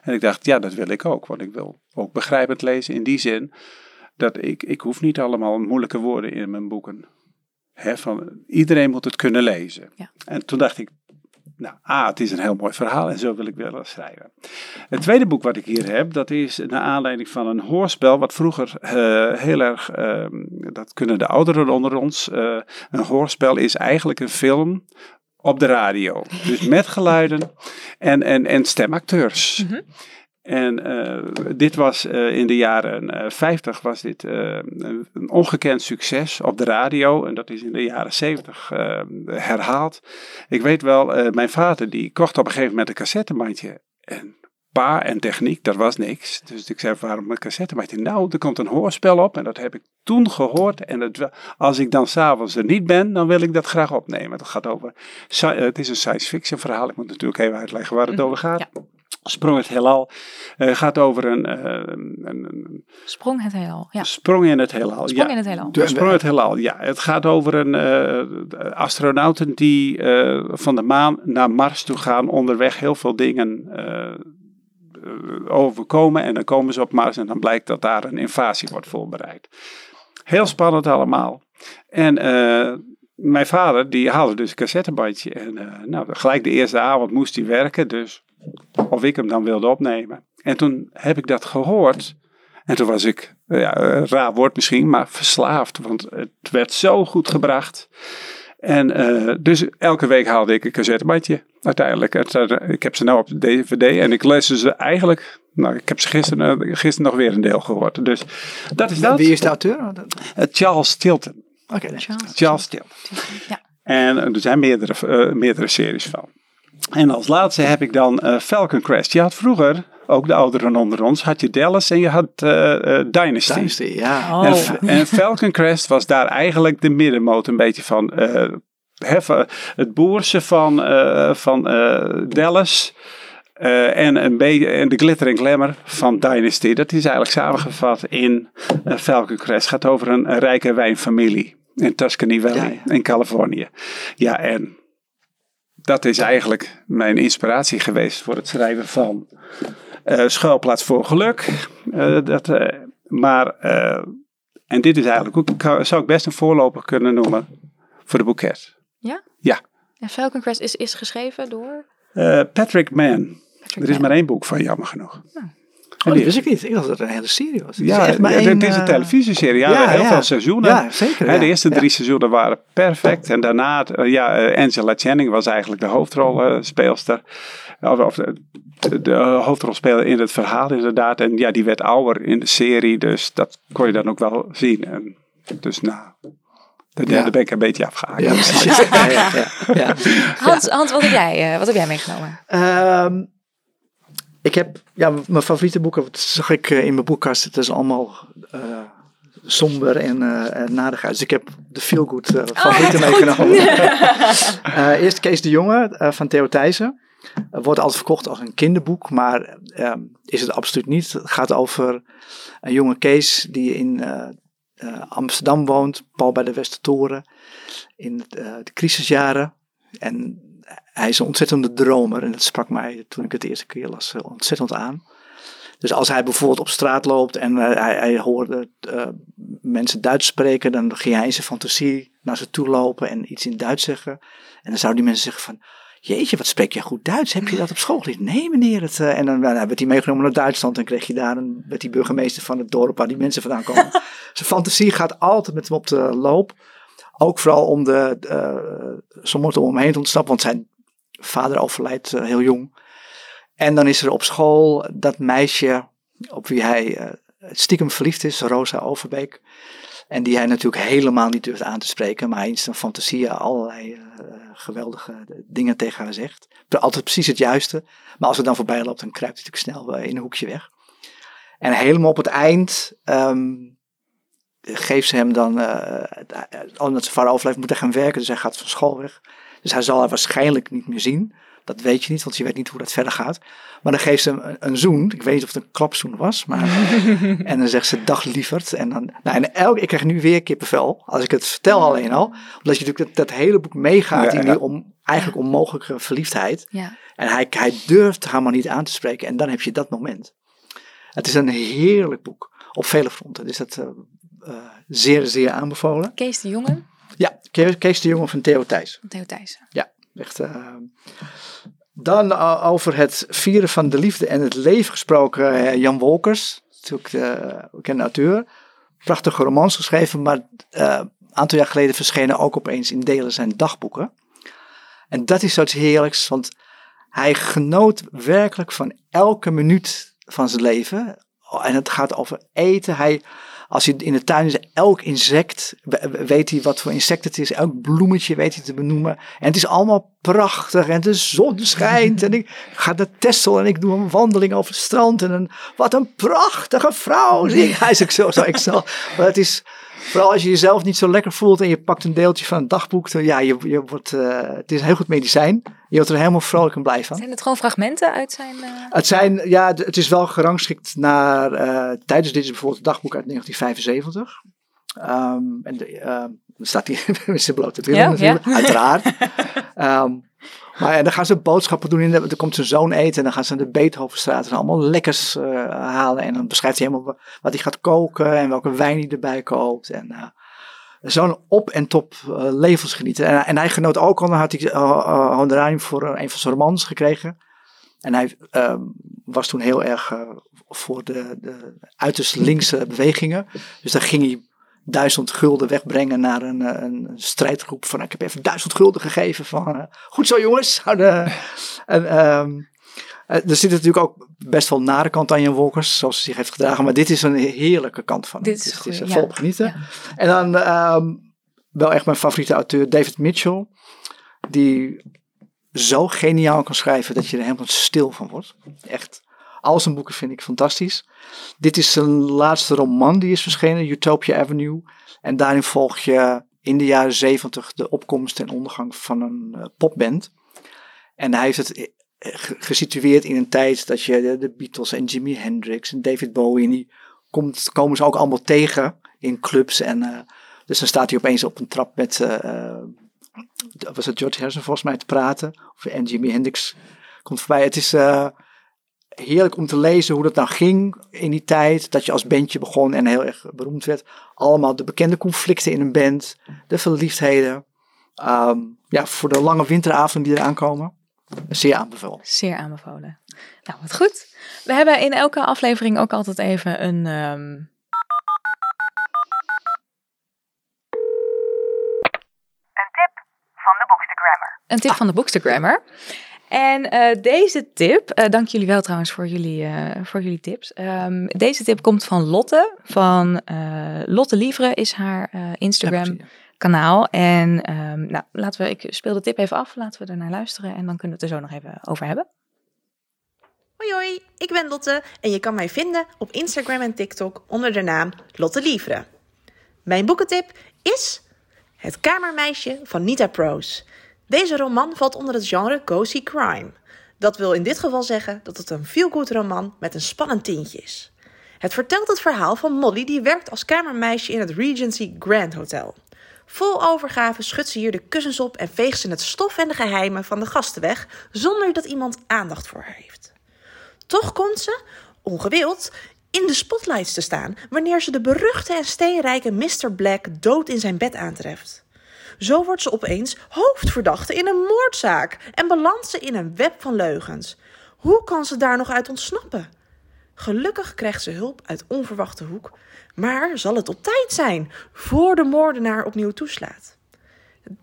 En ik dacht, ja, dat wil ik ook, want ik wil ook begrijpend lezen in die zin dat ik, ik hoef niet allemaal moeilijke woorden in mijn boeken. Hè, van, iedereen moet het kunnen lezen. Ja. En toen dacht ik, nou, A, het is een heel mooi verhaal en zo wil ik willen schrijven. Het tweede boek wat ik hier heb, dat is naar aanleiding van een hoorspel wat vroeger eh, heel erg, ehm, dat kunnen de ouderen onder ons, eh, een hoorspel is eigenlijk een film op de radio. Dus met geluiden en, en, en stemacteurs. En eh, dit was eh, in de jaren eh 50 was dit eh, een, ongekend succes op de radio. En dat is in de jaren 70 eh, herhaald. Ik weet wel, eh, mijn vader die kocht op een gegeven moment een cassettebandje. En pa en techniek, dat was niks. Dus ik zei, waarom een cassettebandje? Nou, er komt een hoorspel op en dat heb ik toen gehoord. En als ik dan s'avonds er niet ben, dan wil ik dat graag opnemen. Het gaat over, eh, het is een science fiction verhaal. Ik moet natuurlijk even uitleggen waar het Mhm, over gaat. ja. Sprong het heelal. eh gaat over een, eh, een, een Sprong het heelal. Ja, sprong in het heelal. sprong ja. in het heelal. De sprong het heelal, ja. Het gaat over een eh, astronauten die eh, van de maan naar Mars toe gaan. Onderweg heel veel dingen overkomen. En dan komen ze op Mars en dan blijkt dat daar een invasie wordt voorbereid. Heel spannend allemaal. En eh, mijn vader die haalde dus een cassettebandje. En eh, nou, gelijk de eerste avond moest hij werken. Dus of ik hem dan wilde opnemen. En toen heb ik dat gehoord. En toen was ik, ja, een raar woord misschien, maar verslaafd. Want het werd zo goed gebracht. En eh, dus elke week haalde ik een cassettebandje. Uiteindelijk. Eh, ik heb ze nou op de DVD en ik lees ze eigenlijk. Nou, ik heb ze gisteren, eh, gisteren nog weer een deel gehoord. Dus dat is dat. Wie is de auteur? Oké, Eh, Charles Tilton. nee. Charles Tilton. Ja. En er zijn meerdere, eh, meerdere series van. En als laatste heb ik dan eh, Falcon Crest. Je had vroeger, ook de ouderen onder ons, had je Dallas en je had eh, eh, Dynasty. Dynasty, ja. Oh. En, en Falcon Crest was daar eigenlijk de middenmoot een beetje van. eh, het boerse van, eh, van eh, Dallas. eh, en, een beetje, en de glitter en glamour van Dynasty. Dat is eigenlijk samengevat in Falcon Crest. Het gaat over een, een rijke wijnfamilie in Tuscany Valley Ja, ja. in Californië. Ja, en dat is eigenlijk mijn inspiratie geweest voor het schrijven van eh Schuilplaats voor Geluk. Eh, dat, eh, maar, en dit is eigenlijk ook, zou ik best een voorloper kunnen noemen voor de boeket. En Falcon Crest is, is geschreven door... Patrick Mann. Patrick Er is Mann. maar één boek van, jammer genoeg. Oh, dat wist ik niet. Ik dacht dat het een hele serie was. Het Ja, echt maar het één, is een eh, televisieserie. Ja, ja, heel ja. veel seizoenen. Ja, zeker. Hè, de eerste drie Ja. seizoenen waren perfect. En daarna, eh, ja, eh, Angela Channing was eigenlijk de hoofdrolspeelster. Of, of de, hoofdrolspeler in het verhaal inderdaad. En ja, die werd ouder in de serie. Dus dat kon je dan ook wel zien. En dus nou, de derde Ja. ben ik een beetje afgehaakt. Ja, <laughs> precies. Ja, ja, ja, ja. Hans, Hans wat, heb jij, wat heb jij meegenomen? Ehm, ik heb, ja, mijn favoriete boeken, dat zag ik eh, in mijn boekkast, het is allemaal eh, somber en eh en nadigheid. Dus ik heb de feelgood eh favorieten meegenomen. <laughs> Eh, eerst Kees de Jonge van Theo Thijssen. Wordt altijd verkocht als een kinderboek, maar ehm, is het absoluut niet. Het gaat over een jonge Kees die in Amsterdam woont, pal bij de Westertoren, in de crisisjaren. En hij is een ontzettende dromer en dat sprak mij toen ik het de eerste keer las eh, ontzettend aan. Dus als hij bijvoorbeeld op straat loopt en eh, hij, hij hoorde eh, mensen Duits spreken, dan ging hij in zijn fantasie naar ze toe lopen en iets in Duits zeggen. En dan zouden die mensen zeggen van, jeetje, wat spreek je goed Duits? Heb je dat op school geleerd? Nee meneer. Het, en dan nou, werd hij meegenomen naar Duitsland en kreeg je daar een, met die burgemeester van het dorp waar die mensen vandaan komen. <laughs> zijn fantasie gaat altijd met hem op de loop. Ook vooral om de, soms om hem heen te ontsnappen, want zijn vader overlijdt uh, heel jong. En dan is er op school dat meisje op wie hij eh, stiekem verliefd is, Rosa Overbeek. En die hij natuurlijk helemaal niet durft aan te spreken, maar in zijn fantasieën allerlei eh, geweldige dingen tegen haar zegt. Altijd precies het juiste. Maar als het dan voorbij loopt, dan kruipt hij natuurlijk snel eh, in een hoekje weg. En helemaal op het eind ehm, geeft ze hem dan, eh omdat zijn vader overleeft, moet hij gaan werken. Dus hij gaat van school weg. Dus hij zal haar waarschijnlijk niet meer zien. Dat weet je niet, want je weet niet hoe dat verder gaat. Maar dan geeft ze hem een, een zoen. Ik weet niet of het een klapzoen was. Maar, <laughs> en dan zegt ze dag lieverd. En, dan, nou, en elk, ik krijg nu weer kippenvel. Als ik het vertel alleen al. Omdat je natuurlijk dat, dat hele boek meegaat Ja, in die om, eigenlijk onmogelijke verliefdheid. Ja. En hij, hij durft haar maar niet aan te spreken. En dan heb je dat moment. Het is een heerlijk boek. Op vele fronten. Dus dat eh, zeer, zeer aanbevolen. Kees de Jonge Ja, Kees, de Jonge van Theo Thijs. Theo Thijssen. Ja, echt. eh, dan eh, over het vieren van de liefde en het leven gesproken. eh, Jan Wolkers, natuurlijk de bekende auteur. Prachtige romans geschreven, maar een aantal jaar geleden verschenen ook opeens in delen zijn dagboeken. En dat is zoiets heerlijks, want hij genoot werkelijk van elke minuut van zijn leven. En het gaat over eten. Hij, als hij in de tuin is, elk insect, we- weet hij wat voor insect het is. Elk bloemetje weet hij te benoemen. En het is allemaal prachtig en de zon schijnt. en ik ga naar Texel en ik doe een wandeling over het strand. En een, wat een prachtige vrouw. zie ik. Hij is ook zo, zo excel. Maar het is, vooral als je jezelf niet zo lekker voelt en je pakt een deeltje van een dagboek. Dan, ja, je, je wordt, eh, het is een heel goed medicijn. Je wordt er helemaal vrolijk en blij van. Zijn het gewoon fragmenten uit zijn... eh, Het, zijn, ja, het is wel gerangschikt naar. eh, tijdens dit is bijvoorbeeld het dagboek uit 1975. Ehm, en de, ehm, dan staat hij <laughs> met zijn blote billen Ja, natuurlijk, uiteraard. <laughs> Ehm, maar en dan gaan ze boodschappen doen. De, dan komt zijn zoon eten en dan gaan ze de Beethovenstraat en allemaal lekkers eh, halen. En dan beschrijft hij helemaal wa- wat hij gaat koken en welke wijn hij erbij koopt. En eh, zo'n op en top eh, levensgenieten. En, en hij genoot ook, al dan had hij uh, uh, honorarium voor een van zijn romans gekregen. En hij ehm, was toen heel erg voor de, de uiterst linkse bewegingen. Dus dan ging hij duizend gulden wegbrengen naar een, eh, een strijdgroep. Van ik heb even duizend gulden gegeven. Van, eh, goed zo jongens. <laughs> Houden. en, ehm, eh, er zit natuurlijk ook best wel nare kant aan Jan Wolkers, zoals hij zich heeft gedragen. Maar dit is een heerlijke kant van. Dit is het is goeie, eh, ja. volop genieten. Ja. En dan ehm, wel echt mijn favoriete auteur, David Mitchell. Die zo geniaal kan schrijven dat je er helemaal stil van wordt. Echt. Al zijn boeken vind ik fantastisch. Dit is zijn laatste roman die is verschenen, Utopia Avenue. En daarin volg je in de jaren zeventig de opkomst en ondergang van een eh, popband. En hij heeft het eh, ge- gesitueerd in een tijd dat je de, Beatles en Jimi Hendrix en David Bowie, en die komt, komen ze ook allemaal tegen in clubs. En, eh, dus dan staat hij opeens op een trap met, eh, was het George Harrison volgens mij, te praten. Of, en Jimi Hendrix komt voorbij. Het is heerlijk om te lezen hoe dat nou ging in die tijd. Dat je als bandje begon en heel erg beroemd werd. Allemaal de bekende conflicten in een band. De verliefdheden. Ehm, ja, voor de lange winteravonden die eraan komen. Zeer aanbevolen. Zeer aanbevolen. Nou, wat goed. We hebben in elke aflevering ook altijd even een... ehm, Een tip van de Bookstagrammer. En eh, deze tip, eh, dank jullie wel trouwens voor jullie, eh, voor jullie tips. Ehm, deze tip komt van Lotte. Van eh, Lotte Lievre is haar eh, Instagram kanaal. En ehm, nou, laten we, ik speel de tip even af. Laten we er naar luisteren en dan kunnen we het er zo nog even over hebben. Hoi hoi, ik ben Lotte en je kan mij vinden op Instagram en TikTok onder de naam Lotte Lievre. Mijn boekentip is Het Kamermeisje van Nita Prose. Deze roman valt onder het genre cozy crime. Dat wil in dit geval zeggen dat het een feel-good roman met een spannend tintje is. Het vertelt het verhaal van Molly die werkt als kamermeisje in het Regency Grand Hotel. Vol overgave schudt ze hier de kussens op en veegt ze het stof en de geheimen van de gasten weg zonder dat iemand aandacht voor haar heeft. Toch komt ze, ongewild, in de spotlights te staan wanneer ze de beruchte en steenrijke Mr. Black dood in zijn bed aantreft. Zo wordt ze opeens hoofdverdachte in een moordzaak en belandt ze in een web van leugens. Hoe kan ze daar nog uit ontsnappen? Gelukkig krijgt ze hulp uit onverwachte hoek, maar zal het op tijd zijn voor de moordenaar opnieuw toeslaat?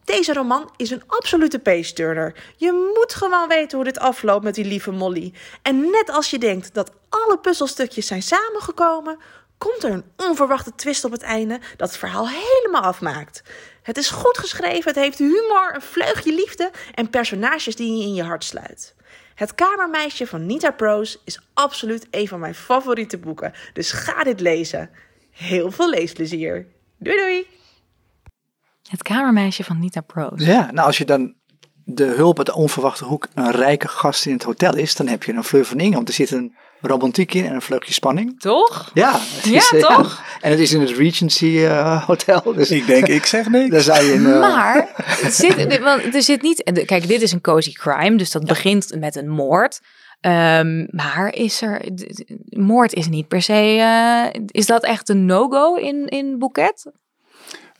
Deze roman is een absolute page-turner. Je moet gewoon weten hoe dit afloopt met die lieve Molly. En net als je denkt dat alle puzzelstukjes zijn samengekomen, komt er een onverwachte twist op het einde dat het verhaal helemaal afmaakt. Het is goed geschreven, het heeft humor, een vleugje liefde en personages die je in je hart sluit. Het Kamermeisje van Nita Prose is absoluut een van mijn favoriete boeken, dus ga dit lezen. Heel veel leesplezier. Doei doei! Het kamermeisje van Nita Prose. Ja, nou als je dan de hulp uit de onverwachte hoek een rijke gast in het hotel is, dan heb je een Fleur van Inge, want er zit een romantiek in en een vleugje spanning. Toch? Ja, <laughs> Ja, toch? En het is in het Regency eh, Hotel, dus Ik denk, ik zeg niks. <laughs> daar zou je een... eh, Maar het zit, want er zit niet. Kijk, dit is een cozy crime, dus dat begint met een moord. Ehm, maar is er. Moord is niet per se. eh, is dat echt een no-go in, in Boeket?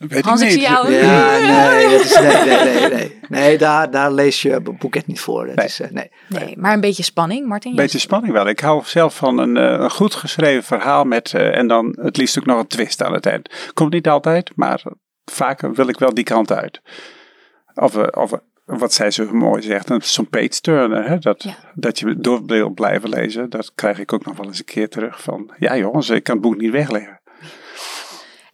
Weet Hans, ik niet. zie jou- Ja, <laughs> nee, dat is, nee, nee, nee, nee. Nee, daar, daar lees je boeket niet voor. Dat Nee. is, eh, nee. Nee, maar een beetje spanning, Martin. Een beetje spanning wel. Ik hou zelf van een, eh, een goed geschreven verhaal met eh, en dan het liefst ook nog een twist aan het eind. Komt niet altijd, maar vaak wil ik wel die kant uit. Of, of wat zij zo mooi zegt, een- zo'n page turner. Hè? Dat, Ja. dat je door wil blijven lezen. Dat krijg ik ook nog wel eens een keer terug van. Ja jongens, ik kan het boek niet wegleggen.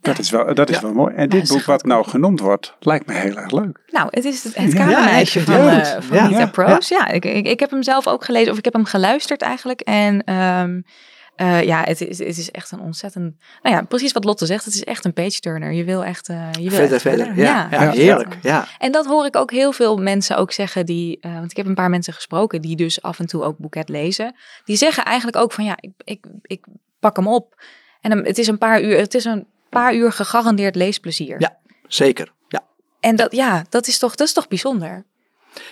Dat is wel, dat is Ja. wel mooi. En dit boek wat nou genoemd wordt, lijkt me heel erg leuk. Nou, het is het, het kamermeisje ja, van, goed. van Ja, Nita ja, Prose. Ja, ik, ik, ik heb hem zelf ook gelezen, of ik heb hem geluisterd eigenlijk. En ehm, eh, ja, het is, het is echt een ontzettend... Nou ja, precies wat Lotte zegt, het is echt een page-turner. Je wil echt... eh, je wil Verder, echt verder. Ja, ja, Ja. heerlijk. Ja. En dat hoor ik ook heel veel mensen ook zeggen die, eh, want ik heb een paar mensen gesproken die dus af en toe ook boeket lezen. Die zeggen eigenlijk ook van ja, ik, ik, ik pak hem op. En het is een paar uur, het is een paar uur gegarandeerd leesplezier. Ja. Zeker. Ja. En dat, ja, dat is toch, dat is toch bijzonder.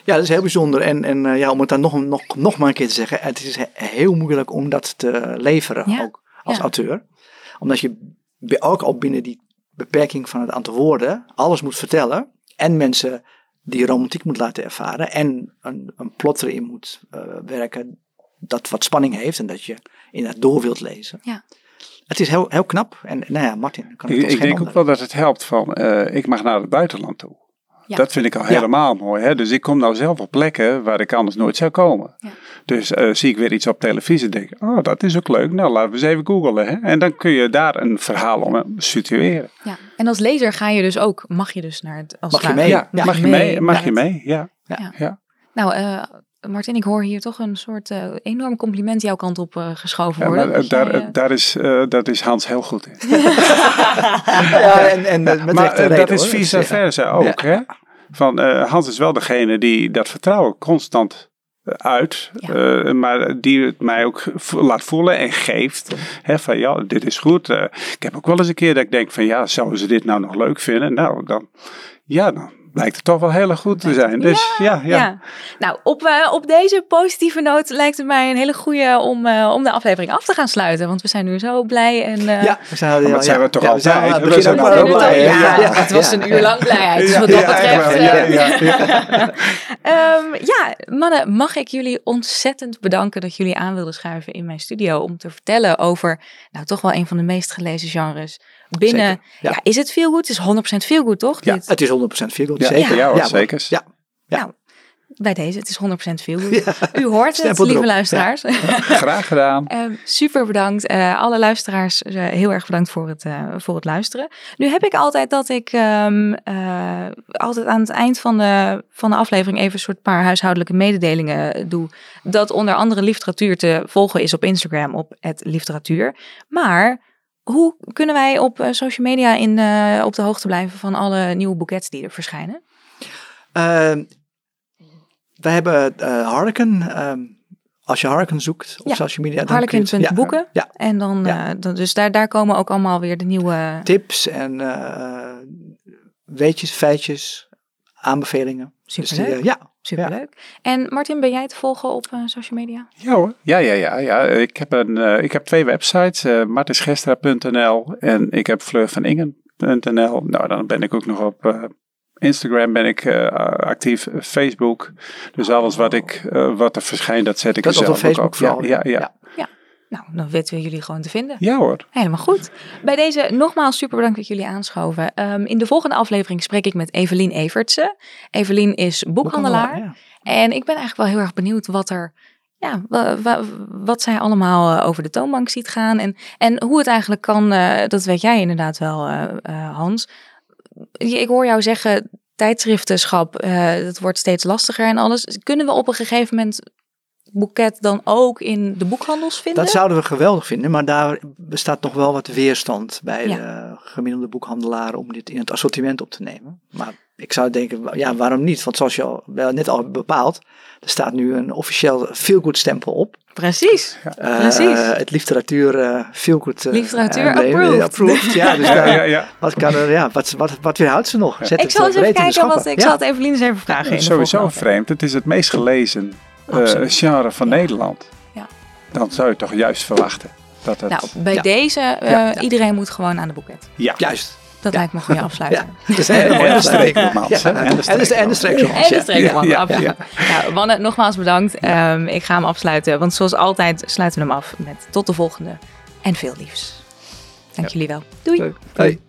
Ja, dat is heel bijzonder. En, en eh, ja, om het dan nog, nog, nog maar een keer te zeggen, het is he- heel moeilijk om dat te leveren, Ja, ook als ja. auteur. Omdat je ook al binnen die beperking van het aantal woorden alles moet vertellen. En mensen die romantiek moet laten ervaren. En een, een plot erin moet eh, werken dat wat spanning heeft en dat je inderdaad door wilt lezen. Ja. Het is heel, heel knap. En nou ja, Martin, kan het Ik, ik denk ook wel dat het helpt van, eh, ik mag naar het buitenland toe. Ja. Dat vind ik al Ja. helemaal mooi. Hè? Dus ik kom nou zelf op plekken waar ik anders nooit zou komen. Ja. Dus eh, zie ik weer iets op televisie en denk ik, oh dat is ook leuk. Nou laten we eens even googlen. Hè? En dan kun je daar een verhaal om eh, situeren. Ja. En als lezer ga je dus ook, mag je dus naar het... Als Mag je mee? ware- Ja, mag je mee? Mag je mee? Ja. Ja. ja. Nou, eh, Martin, ik hoor hier toch een soort eh, enorm compliment jouw kant op eh, geschoven Ja, worden. maar, eh, Dat daar, jij, daar is, eh, dat is Hans heel goed in. <laughs> Ja, en, en met maar reden, dat is vice ja. versa ook. Hè? Van, eh, Hans is wel degene die dat vertrouwen constant uit. Ja. eh, maar die het mij ook vo- laat voelen en geeft. Hè, van ja, dit is goed. Ik heb ook wel eens een keer dat ik denk van ja, zouden ze dit nou nog leuk vinden? Nou, dan, ja, dan blijkt het toch wel heel erg goed te zijn. Dus ja, ja. Ja. Nou, op, eh, op deze positieve noot lijkt het mij een hele goede om, eh, om de aflevering af te gaan sluiten. Want we zijn nu zo blij. En, eh, Ja, we zijn, Maar dat zijn we toch ja, we zijn altijd? We blij, ja, Ja, het was een uur lang blijheid. Dus wat dat betreft. eh, <laughs> Ehm, ja, mannen, mag ik jullie ontzettend bedanken dat jullie aan wilden schuiven in mijn studio om te vertellen over, nou toch wel een van de meest gelezen genres binnen. Zeker, ja. ja. is het veel goed? Het is 100% veel goed, toch? Ja, Dit? het is 100% veel goed, Ja, zeker. ja, hoor, zeker. Ja, ja. Nou, bij deze, het is 100% veel goed. U hoort het, Stempel lieve erop. luisteraars. <laughs> Graag gedaan. Ehm, super bedankt. Eh, alle luisteraars, eh, heel erg bedankt voor het, eh, voor het luisteren. Nu heb ik altijd dat ik ehm, eh, altijd aan het eind van de, van de aflevering even een soort paar huishoudelijke mededelingen doe. Dat onder andere literatuur te volgen is op Instagram op het literatuur. Maar hoe kunnen wij op eh, social media in, eh, op de hoogte blijven van alle nieuwe boekets die er verschijnen? Ehm, wij hebben eh Harlequin. ehm, als je Harlequin zoekt op Ja, social media. dan kun je. Ja, ja, En dan, Ja. dan, dus daar, daar komen ook allemaal weer de nieuwe... tips en weetjes, feitjes, aanbevelingen. Dus die, Superleuk. ja. En Martin, ben jij te volgen op eh, social media? Ja hoor. Ja, ja, ja. ja. Ik, heb een, eh, ik heb twee websites. martinsgestra.nl en ik heb fleurvaningen.nl. Nou, dan ben ik ook nog op eh, Instagram ben ik eh, actief. Facebook. Dus alles wat, ik, eh, wat er verschijnt, dat zet ik Dat er is op zelf ook Facebook op. Ja, ja. ja. Nou, dan weten we jullie gewoon te vinden. Ja hoor. Helemaal goed. Bij deze nogmaals super bedankt dat jullie aanschoven. Ehm, in de volgende aflevering spreek ik met Evelien Evertse. Evelien is boekhandelaar. Ja. En ik ben eigenlijk wel heel erg benieuwd wat er. Ja, wa- wa- wat zij allemaal eh, over de toonbank ziet gaan. En, en hoe het eigenlijk kan, eh, dat weet jij inderdaad wel, eh, eh, Hans. Ik hoor jou zeggen, tijdschriftenschap, eh, dat wordt steeds lastiger en alles. Kunnen we op een gegeven moment boeket dan ook in de boekhandels vinden? Dat zouden we geweldig vinden, maar daar bestaat nog wel wat weerstand bij Ja. de gemiddelde boekhandelaren om dit in het assortiment op te nemen. Maar ik zou denken, ja, waarom niet? Want zoals je al, net al hebt bepaald, er staat nu een officieel feelgood stempel op. Precies. Eh, Precies. het literatuur eh feelgood eh, Literatuur approved. approved. Ja, dus Ja, daar- ja, ja. Wat, kan er, ja, wat, wat, wat weerhoudt ze nog? Zet Ik het, zal eens even kijken, wat, schappen. ik Ja. zal het Evelien eens even vragen. in Sowieso vreemd. Het is het meest gelezen eh, Absoluut. genre van Nederland. Ja. Dan zou je toch juist verwachten dat het... Nou, bij Ja. deze, eh, iedereen moet gewoon aan de boeket. ja. Juist. Dat Ja. lijkt me een goede afsluiting. Ja, mooie En de streekromans? En de En de, en de streekromans. En de ja. streekromans, Ja, ja, absoluut. Nou, Wanne, nogmaals bedankt. Ehm, ik ga hem afsluiten, want zoals altijd sluiten we hem af met tot de volgende en veel liefs. Dank jullie wel. Doei. Hoi.